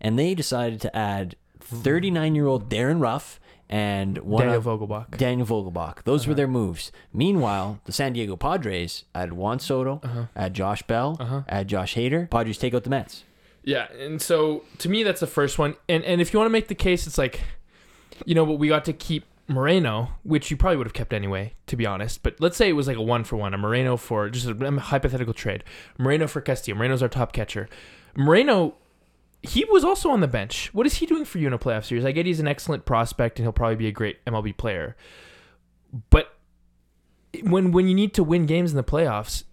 and they decided to add 39-year-old Darin Ruf and one Daniel of Vogelbach. Daniel Vogelbach. Those were Uh-huh. their moves. Meanwhile, the San Diego Padres add Juan Soto, Uh-huh. add Josh Bell, Uh-huh. add Josh Hader. Padres take out the Mets. Yeah, and so to me, that's the first one. And and if you want to make the case, it's like, you know, but we got to keep Moreno, which you probably would have kept anyway, to be honest. But let's say it was like a one for one, a Moreno for just a hypothetical trade, Moreno for Castillo. Moreno's our top catcher. Moreno, he was also on the bench. What is he doing for you in a playoff series? I get he's an excellent prospect and he'll probably be a great MLB player, but when when you need to win games in the playoffs,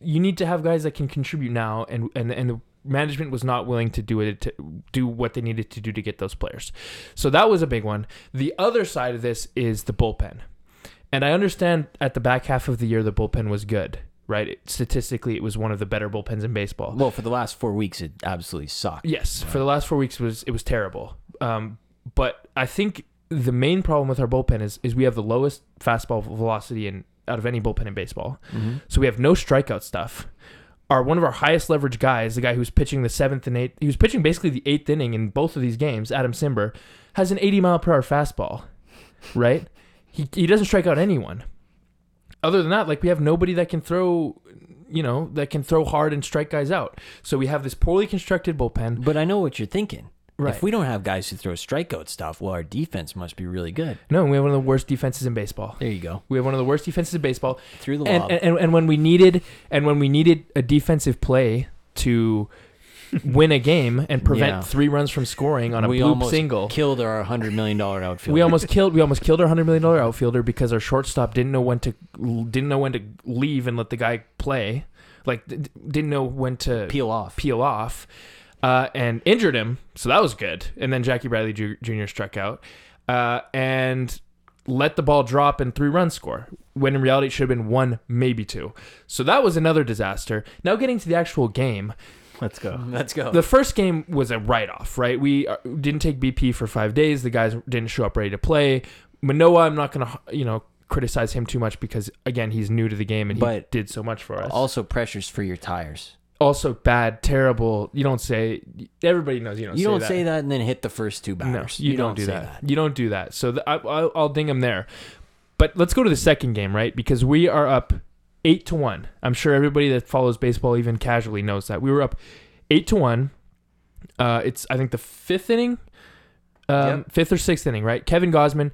you need to have guys that can contribute now, and and and the management was not willing to do it to do what they needed to do to get those players. So that was a big one. The other side of this is the bullpen. And I understand at the back half of the year the bullpen was good, right? It, statistically it was one of the better bullpens in baseball. Well, for the last four weeks, it absolutely sucked. Yes, for the last 4 weeks it was it was terrible. Um, but I think the main problem with our bullpen is is we have the lowest fastball velocity in out of any bullpen in baseball. Mhm. So we have no strikeout stuff. Our one of our highest leverage guys, the guy who's pitching the seventh and eighth, he was pitching basically the eighth inning in both of these games. Adam Cimber has an 80 mile per hour fastball, right? He he doesn't strike out anyone. Other than that, like we have nobody that can throw, you know, that can throw hard and strike guys out. So we have this poorly constructed bullpen. But I know what you're thinking. Right. If we don't have guys who throw strikeout stuff, well, our defense must be really good. No, we have one of the worst defenses in baseball. There you go. We have one of the worst defenses in baseball. Through the and, lob. and, and and when we needed and when we needed a defensive play to win a game and prevent Yeah. three runs from scoring on a we bloop almost single. killed our hundred million dollar outfield. We almost killed we almost killed our hundred million dollar outfielder because our shortstop didn't know when to didn't know when to leave and let the guy play, like d- d- didn't know when to peel off. peel off, uh, and injured him. So that was good. And then Jackie Bradley Ju- Jr. struck out, uh, and let the ball drop and three runs score. When in reality it should have been one, maybe two. So that was another disaster. Now getting to the actual game, Let's go. Let's go. the first game was a write-off, right? We uh, didn't take BP for five days. The guys didn't show up ready to play. Manoah, I'm not gonna you know criticize him too much because again he's new to the game and he But did so much for us. also pressures for your tires. also bad, terrible. You don't say. Everybody knows you don't. You say don't that. say that and then hit the first two No, batters. you, don't, do say that. You don't do that. So th- I, I'll, I'll ding him there. But let's go to the second game, right? Because we are up eight to one. I'm sure everybody that follows baseball even casually knows that we were up eight to one. Uh, it's I think the fifth inning, um, Yep. fifth or sixth inning, right? Kevin Gausman,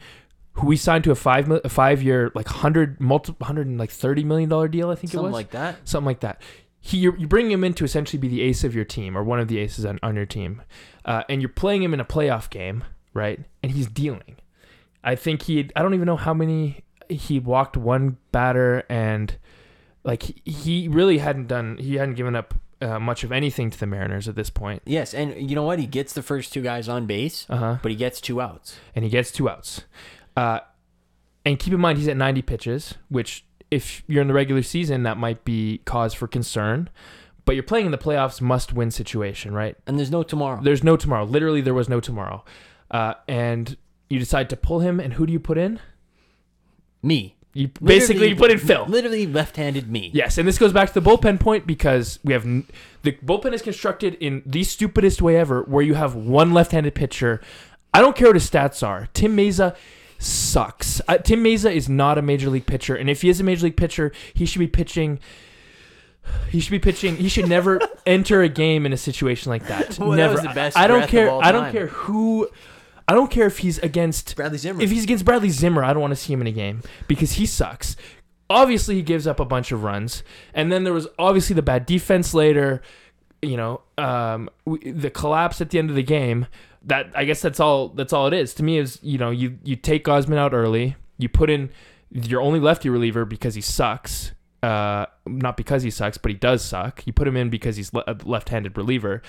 who we signed to a five a five year like hundred multi hundred and like thirty million dollar deal, I think Something it was Something like that. something like that. He you're, you bring him in to essentially be the ace of your team or one of the aces on, on your team, uh, and you're playing him in a playoff game, right? And he's dealing. I think he I don't even know how many he walked one batter and like he, really hadn't done he hadn't given up uh, much of anything to the Mariners at this point. Yes, and you know what? He gets the first two guys on base, Uh huh. but he gets two outs. and he gets two outs. Uh, and keep in mind he's at 90 pitches, which if you're in the regular season, that might be cause for concern. But you're playing in the playoffs, must-win situation, right? And there's no tomorrow. There's no tomorrow. Literally, there was no tomorrow. Uh, and you decide to pull him, and who do you put in? me. You basically you put in Phil. Literally left-handed me. Yes, and this goes back to the bullpen point because we have n- the bullpen is constructed in the stupidest way ever, where you have one left-handed pitcher. I don't care what his stats are. Tim Mayza sucks. Uh, Tim Mayza is not a major league pitcher, and if he is a major league pitcher, he should be pitching. He should be pitching. He should never enter a game in a situation like that. Well, that never. the best I don't care. I don't care who. I don't care if he's against Bradley Zimmer. if he's against Bradley Zimmer, I don't want to see him in a game because he sucks. Obviously, he gives up a bunch of runs, and then there was obviously the bad defense later. You know, um, the collapse at the end of the game. That I guess that's all. That's all it is to me. Is you know you you take Gausman out early. You put in your only lefty reliever because he sucks. Uh, not because he sucks, but he does suck. You put him in because he's le- a left-handed reliever,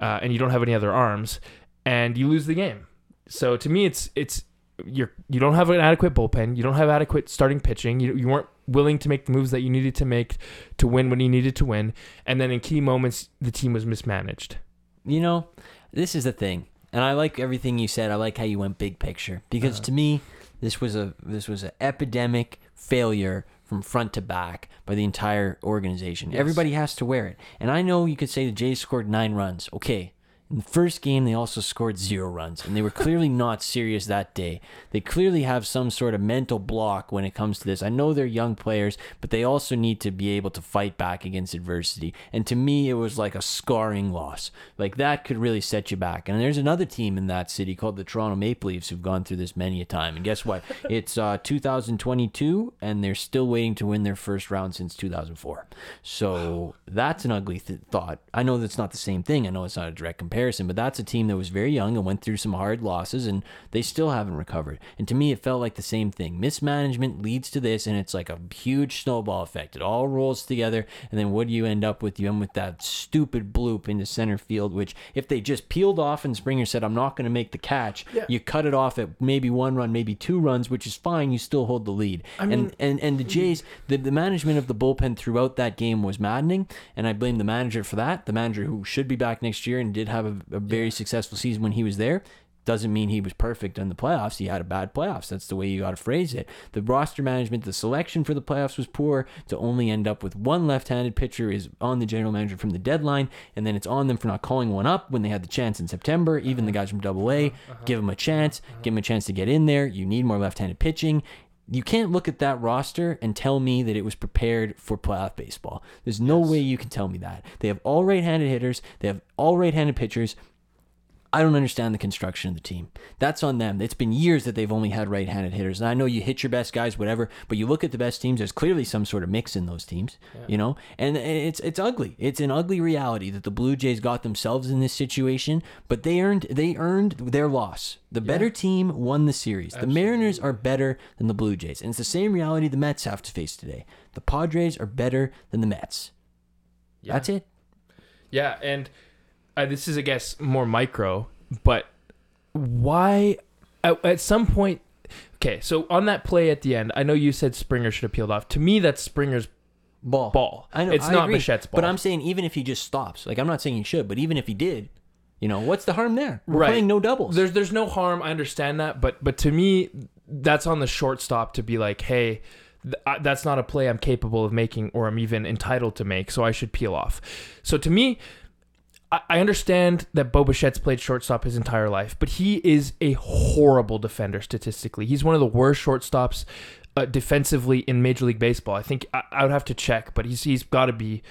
uh, and you don't have any other arms, and you lose the game. So to me, it's it's you're you don't have an adequate bullpen. You don't have adequate starting pitching. You you weren't willing to make the moves that you needed to make to win when you needed to win. And then in key moments, the team was mismanaged. you know, this is the thing, and I like everything you said. I like how you went big picture because uh-huh. to me, this was a this was an epidemic failure from front to back by the entire organization. Everybody has to wear it, and I know you could say the Jays scored nine runs. Okay. In the first game, they also scored zero runs, and they were clearly not serious that day. They clearly have some sort of mental block when it comes to this. I know they're young players, but they also need to be able to fight back against adversity. And to me, it was like a scarring loss. Like that could really set you back. And there's another team in that city called the Toronto Maple Leafs who've gone through this many a time. And guess what? It's uh, 2022, and they're still waiting to win their first round since 2004. So that's an ugly th- thought. I know that's not the same thing. I know it's not a direct comparison, but that's a team that was very young and went through some hard losses, and they still haven't recovered. And to me, it felt like the same thing. Mismanagement leads to this, and it's like a huge snowball effect. It all rolls together, and then what do you end up with? You end with that stupid bloop into center field, which if they just peeled off and Springer said, I'm not going to make the catch, you cut it off at maybe one run, maybe two runs, which is fine. You still hold the lead. and, and and the Jays, the, the management of the bullpen throughout that game was maddening, and I blame the manager for that. The manager who should be back next year and did have a, a very successful season when he was there. Doesn't mean he was perfect in the playoffs. He had a bad playoffs. That's the way you got to phrase it. The roster management, the selection for the playoffs was poor. To only end up with one left-handed pitcher is on the general manager from the deadline, and then it's on them for not calling one up when they had the chance in September. Even the uh-huh. guys from Double A, uh-huh. give them a uh-huh. chance, give them a chance to get in there. You need more left-handed pitching. You can't look at that roster and tell me that it was prepared for playoff baseball. There's no way you can tell me that. They have all right-handed hitters. They have all right-handed pitchers. I don't understand the construction of the team. That's on them. It's been years that they've only had right-handed hitters. And I know you hit your best guys, whatever, but you look at the best teams. There's clearly some sort of mix in those teams, you know. And it's it's ugly. It's an ugly reality that the Blue Jays got themselves in this situation. But they earned they earned their loss. The better team won the series. The Mariners are better than the Blue Jays, and it's the same reality the Mets have to face today. The Padres are better than the Mets. That's it. Yeah, and uh, this is, I guess, more micro, but why at, at some point? Okay, so on that play at the end, I know you said Springer should have peeled off. To me, that's Springer's Ball. ball. I know it's I not agree. Bichette's ball. But I'm saying even if he just stops, like I'm not saying he should, but even if he did, you know, what's the harm there? We're Right. playing no doubles. There's there's no harm. I understand that, but but to me, that's on the shortstop to be like, hey, th- I- that's not a play I'm capable of making or I'm even entitled to make, so I should peel off. So to me, I, understand that Bo Bichette's played shortstop his entire life, but he is a horrible defender statistically. He's one of the worst shortstops. Uh, defensively in Major League Baseball, I think I, I would have to check, but he's he's got to be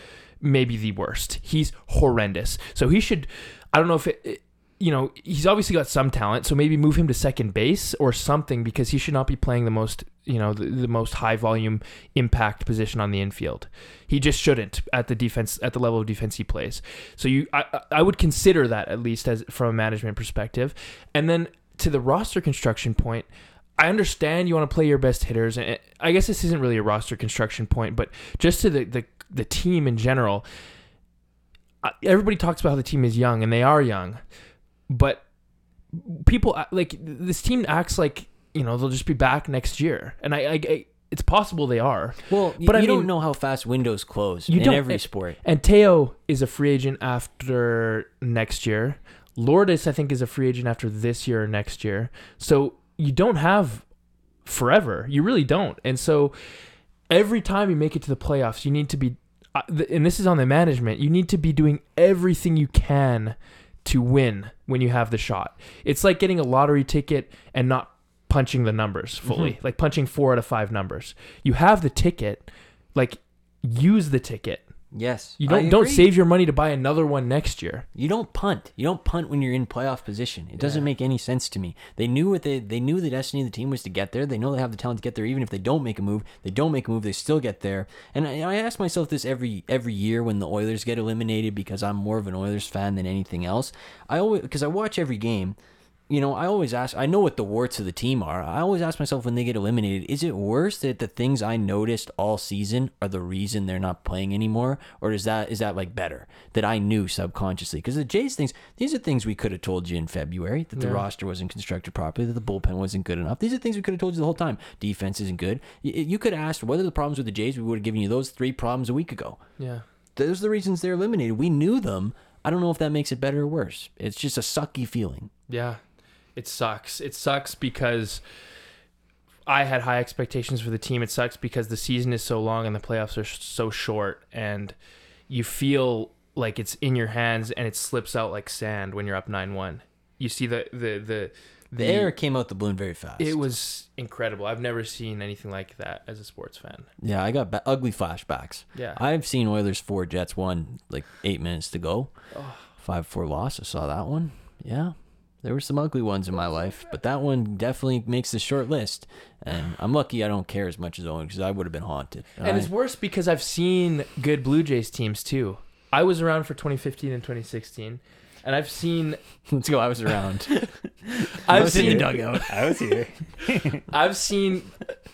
maybe the worst. He's horrendous. So he should. I don't know if it. You know, he's obviously got some talent, so maybe move him to second base or something because he should not be playing the most, you know, the, the most high volume impact position on the infield. He just shouldn't at the defense at the level of defense he plays. So you, I, I- I would consider that at least as from a management perspective. And then to the roster construction point, I understand you want to play your best hitters, and I guess this isn't really a roster construction point, but just to the the, the team in general. Everybody talks about how the team is young, and they are young, but people like this team acts like you know they'll just be back next year, and I, I, I it's possible they are. Well, But but I mean- don't know how fast windows close You in don't- every sport. And Teo is a free agent after next year. Lourdes, I think, is a free agent after this year or next year. So you don't have forever. You really don't. And so every time you make it to the playoffs, you need to be, uh, and this is on the management, you need to be doing everything you can to win when you have the shot. It's like getting a lottery ticket and not punching the numbers mm-hmm. fully, like punching four out of five numbers. You have the ticket, like use the ticket. Yes, You don't don't save your money to buy another one next year. You don't punt. You don't punt when you're in playoff position. It doesn't make any sense to me. They knew what they they knew the destiny of the team was to get there. They know they have the talent to get there. Even if they don't make a move, they don't make a move. They still get there. And I, I ask myself this every every year when the Oilers get eliminated because I'm more of an Oilers fan than anything else. I always because I watch every game. You know, I always ask. I know what the warts of the team are. I always ask myself when they get eliminated: Is it worse that the things I noticed all season are the reason they're not playing anymore, or is that is that like better that I knew subconsciously? Because the Jays things, these are things we could have told you in February that the Yeah. roster wasn't constructed properly, that the bullpen wasn't good enough. These are things we could have told you the whole time. Defense isn't good. You, could have asked what are the problems with the Jays. We would have given you those three problems a week ago. Yeah. Those are the reasons they're eliminated. We knew them. I don't know if that makes it better or worse. It's just a sucky feeling. Yeah. It sucks. It sucks because I had high expectations for the team. It sucks because the season is so long and the playoffs are sh- so short and you feel like it's in your hands and it slips out like sand when you're up 9-1. You see the the the The air came out the balloon very fast. It was incredible. I've never seen anything like that as a sports fan. Yeah, I got ba- ugly flashbacks. Yeah. I've seen Oilers four, Jets one, like eight minutes to go. Oh. Five four loss. I saw that one. Yeah, there were some ugly ones in my life, but that one definitely makes the short list. And I'm lucky I don't care as much as Owen because I would have been haunted. And I- it's worse because I've seen good Blue Jays teams too. I was around for 2015 and 2016, and I've seen let's go. I was around. I I've was in the dugout. I was here. I've seen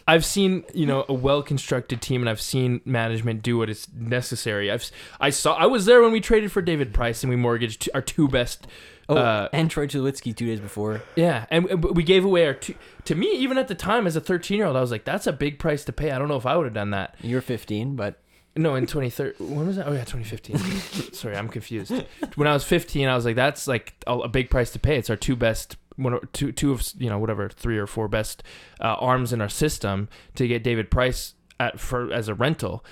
I've seen you know a well constructed team, and I've seen management do what is necessary. I've I saw I was there when we traded for David Price and we mortgaged our two best. Oh, uh, and Troy Tulowitzki two days before. yeah, and and we gave away our two. To me, even at the time, as a 13 year old, I was like, "That's a big price to pay." I don't know if I would have done that. You're 15, but No, in 2013. When was that? Oh, yeah, 2015. Sorry, I'm confused. When I was 15, I was like, that's like a, big price to pay. It's our two best, one, or- two, two of, you know, whatever, three or four best uh, arms in our system to get David Price at for as a rental.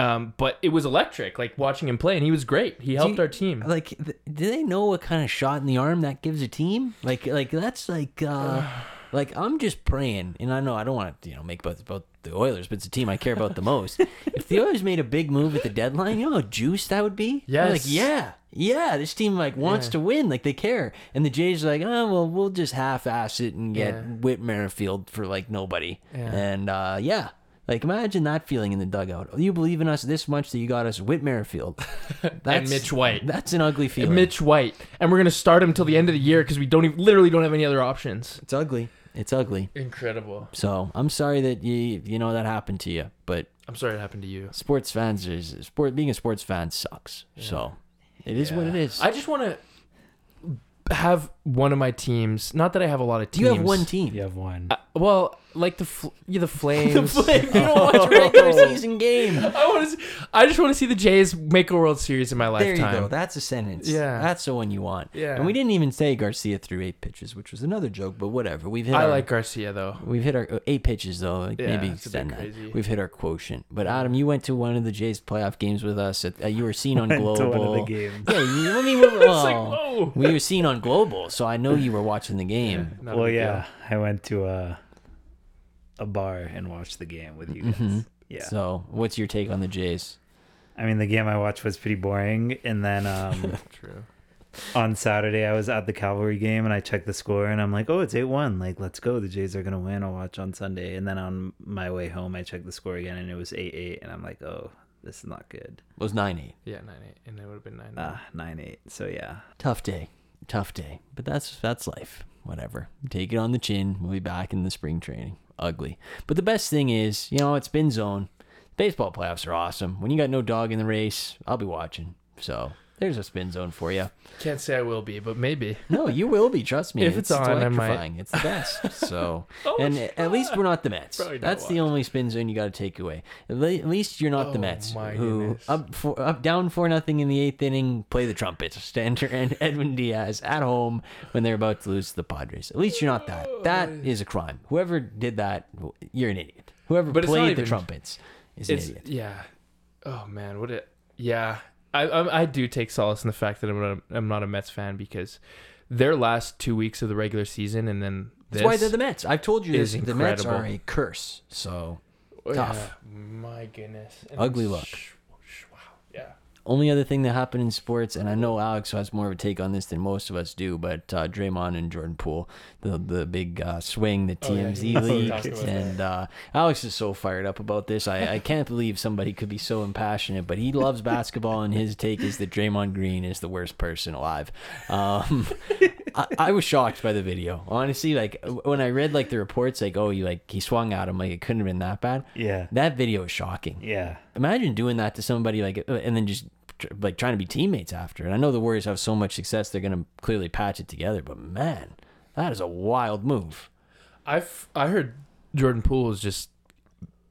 Um, but it was electric, like watching him play, and he was great. He helped you- our team. like, th- do they know what kind of shot in the arm that gives a team? Like, like that's like, uh, like I'm just praying, and I know I don't want to, you know, make both about the Oilers, but it's a team I care about the most. if the Oilers made a big move at the deadline, you know how juiced that would be. I'm like yeah, yeah, this team like wants Yeah. to win, like they care, and the Jays are like, oh well, we'll just half-ass it and get Yeah. Whit Merrifield for like nobody, Yeah. and uh, yeah. Like imagine that feeling in the dugout. You believe in us this much that you got us Whit Merrifield. That's, Mitch White. That's an ugly feeling. Mitch White, and we're gonna start him till the end of the year because we don't even, literally don't have any other options. It's ugly. It's ugly. Incredible. So I'm sorry that you you know that happened to you, but I'm sorry it happened to you. sports fans is sport being a sports fan sucks. So it is what it is. I just want to have one of my teams. Not that I have a lot of teams. you have one team. You have one. Uh, well, like the fl- yeah, the Flames. The Flames. You don't watch a regular season game. I want to. I just want to see the Jays make a World Series in my There you lifetime. go. That's a sentence. Yeah. That's the one you want. Yeah. And we didn't even say Garcia threw eight pitches, which was another joke, but whatever. We've hit I our, like Garcia though. We've hit our uh, eight pitches though. Like Yeah, maybe it's a bit extend that. crazy. We've hit our quotient. But Adam, you went to one of the Jays playoff games with us. At, uh, you were seen on Went Global. to one of the games. Yeah, you, I mean, we, well, like, whoa. we were seen on Global, so I know you were watching the game. Not a well, big deal. yeah, I went to a a bar and watch the game with you guys. Mhm. Yeah, So, what's your take on the Jays? I mean, the game I watched was pretty boring, and then um, True. on Saturday I was at the Cavalry game and I checked the score and I'm like, oh, it's eight one. Like, let's go. The Jays are gonna win. I'll watch on Sunday. And then on my way home, I checked the score again and it was eight eight. And I'm like, oh, this is not good. It was nine eight. Yeah, nine eight, and it would have been nine. Ah, nine eight. So yeah, Tough day, tough day. But that's that's life. Whatever. Take it on the chin. We'll be back in the spring training. Ugly. But the best thing is, you know, it's spin zone. Baseball playoffs are awesome. When you got no dog in the race, I'll be watching. So there's a spin zone for you. Can't say I will be, but maybe. No, you will be. Trust me. If it's on, I might. electrifying. It's the best. So, Oh, and it's at least we're not the Mets. That's the only spin zone you got to take away. At le- at least you're not the Oh, Mets, who goodness. up for up down four nothing in the eighth inning, play the trumpets, stand and Edwin Diaz at home when they're about to lose to the Padres. At least you're not that. That is a crime. Whoever did that, you're an idiot. Whoever But it's played the even- trumpets is an idiot. yeah. Oh man, what it? Yeah, I, I I do take solace in the fact that I'm not, I'm not a Mets fan because their last two weeks of the regular season and then this. That's why they're the Mets. I've told you this. is The Mets are a curse. So oh, Yeah, tough. my goodness. And Ugly look. sh- sh- Wow. Yeah. Only other thing that happened in sports, and I know Alex has more of a take on this than most of us do, but uh, Draymond and Jordan Poole, the the big uh, swing Oh, yeah, TMZ he- he leaked, and uh, Alex is so fired up about this. I, I can't believe somebody could be so impassionate, but he loves basketball, and his take is that Draymond Green is the worst person alive. Um, I, I was shocked by the video, honestly. Like when I read like the reports, like oh, you like he swung at him, like it couldn't have been that bad. yeah, That video is shocking yeah. imagine doing that to somebody like uh, and then just like trying to be teammates after and i know the warriors have so much success they're going to clearly patch it together but man that is a wild move I've I heard Jordan Poole is just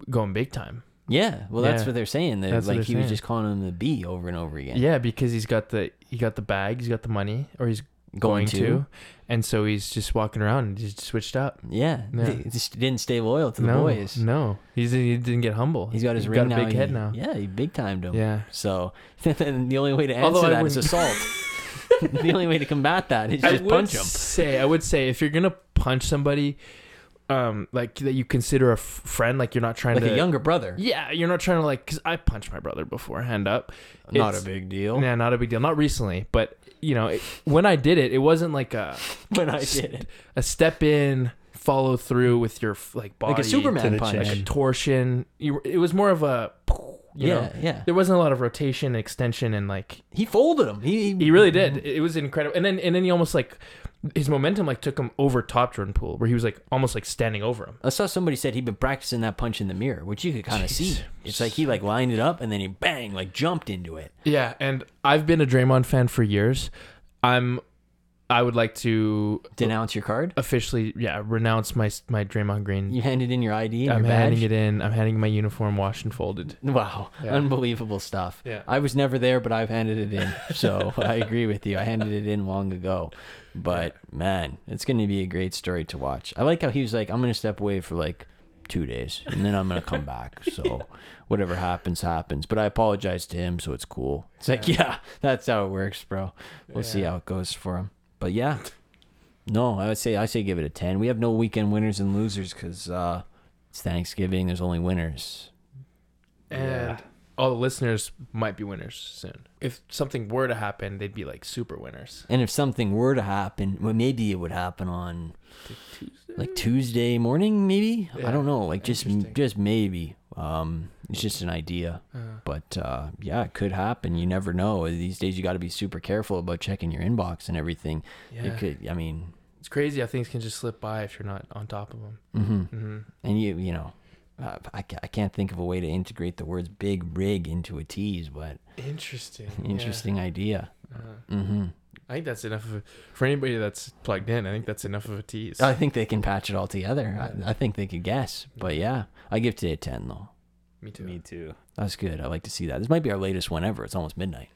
going big time. yeah well that's Yeah. what they're saying that That's like they're he was just calling him the b over and over again Yeah, because he's got the he got the bag, he's got the money, or he's going, to. and so he's just walking around and he's switched up. yeah, Yeah. He just didn't stay loyal to the no, boys no, he's he didn't get humble. he's got his He's ring got now a big head now. yeah he big timed him Yeah, so and the only way to answer Although that is assault the only way to combat that is I just punch him say I would say if you're gonna punch somebody, um, like that you consider a f- friend, like you're not trying like to a younger brother Yeah, you're not trying to like because I punched my brother before, hand up. not a big deal Yeah, not a big deal. Not recently, but you know, it, when I did it, it wasn't like a when i did it a step in, follow through with your like body, like a superman punch like a torsion. You, it was more of a, you yeah know, yeah there wasn't a lot of rotation, extension, and like He folded him. He he really did. It, it was incredible. And then and then he almost like his momentum like took him over top Jordan Poole, where he was like almost like standing over him. I saw somebody said he'd been practicing that punch in the mirror, which you could kind of see. It's like he like lined it up and then he bang like jumped into it. Yeah, and I've been a Draymond fan for years. I'm. I would like to Denounce your card. officially, yeah, renounce my my Draymond Green. You handed in your ID and I'm your badge. handing it in. I'm handing my uniform washed and folded. Wow, Yeah. unbelievable stuff. Yeah. I was never there, but I've handed it in. So I agree with you. I handed it in long ago. But man, it's going to be a great story to watch. I like how he was like, I'm going to step away for like two days and then I'm going to come back. So whatever happens, happens. But I apologize to him, so it's cool. It's like, yeah, that's how it works, bro. We'll see how it goes for him. But yeah, no, I would say I say give it a ten. We have no weekend winners and losers because uh, it's Thanksgiving. There's only winners. And Yeah. all the listeners might be winners soon. If something were to happen, they'd be like super winners. And if something were to happen, well, maybe it would happen on Tuesday? like Tuesday morning, maybe. I don't know. Like just just maybe. Um, it's just an idea, Uh, but uh, yeah, it could happen. You never know. These days, you got to be super careful about checking your inbox and everything. yeah, It could. I mean, it's crazy how things can just slip by if you're not on top of them. hmm hmm and you you know. Uh, I, I can't think of a way to integrate the words big rig into a tease, but Interesting. interesting idea. Yeah. Uh, hmm I think that's enough of a, for anybody that's plugged in. I think that's enough of a tease. I think they can patch it all together. I, I think they could guess, but yeah, I give today a ten though. Me too. Me too. That's good. I like to see that. This might be our latest one ever. It's almost midnight.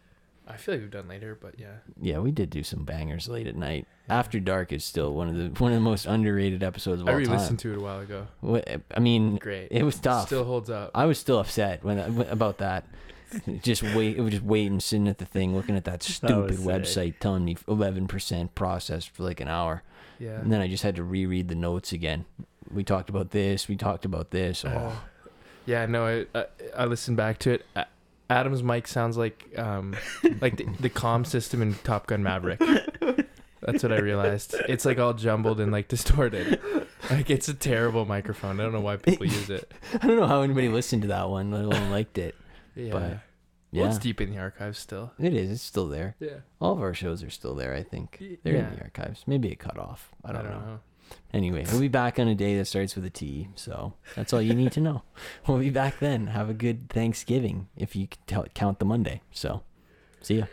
I feel like we've done later, but yeah. Yeah, we did do some bangers late at night. After Dark is still one of the one of the most underrated episodes of I all time. I re-listened to it a while ago. Wha- I mean, Great. it was tough. Still holds up. I was still upset when about that. just wait, it was just waiting, sitting at the thing, looking at that That stupid was sick. website telling me eleven percent processed for like an hour, yeah. and then I just had to reread the notes again. We talked about this. We talked about this. Oh, Uh, yeah, no, I, I I listened back to it. Adam's mic sounds like um like the, the comm system in Top Gun Maverick. That's what I realized. It's like all jumbled and like distorted. Like it's a terrible microphone. I don't know why people use it. I don't know how anybody listened to that one, let alone liked it. Yeah. But, well, Yeah, it's deep in the archives still. it is. It's still there. Yeah. All of our shows are still there. I think they're in yeah. the archives. Maybe it cut off. I don't, know. Anyway, we'll be back on a day that starts with a T. So that's all you need to know. We'll be back then. Have a good Thanksgiving if you count the Monday. So, see ya.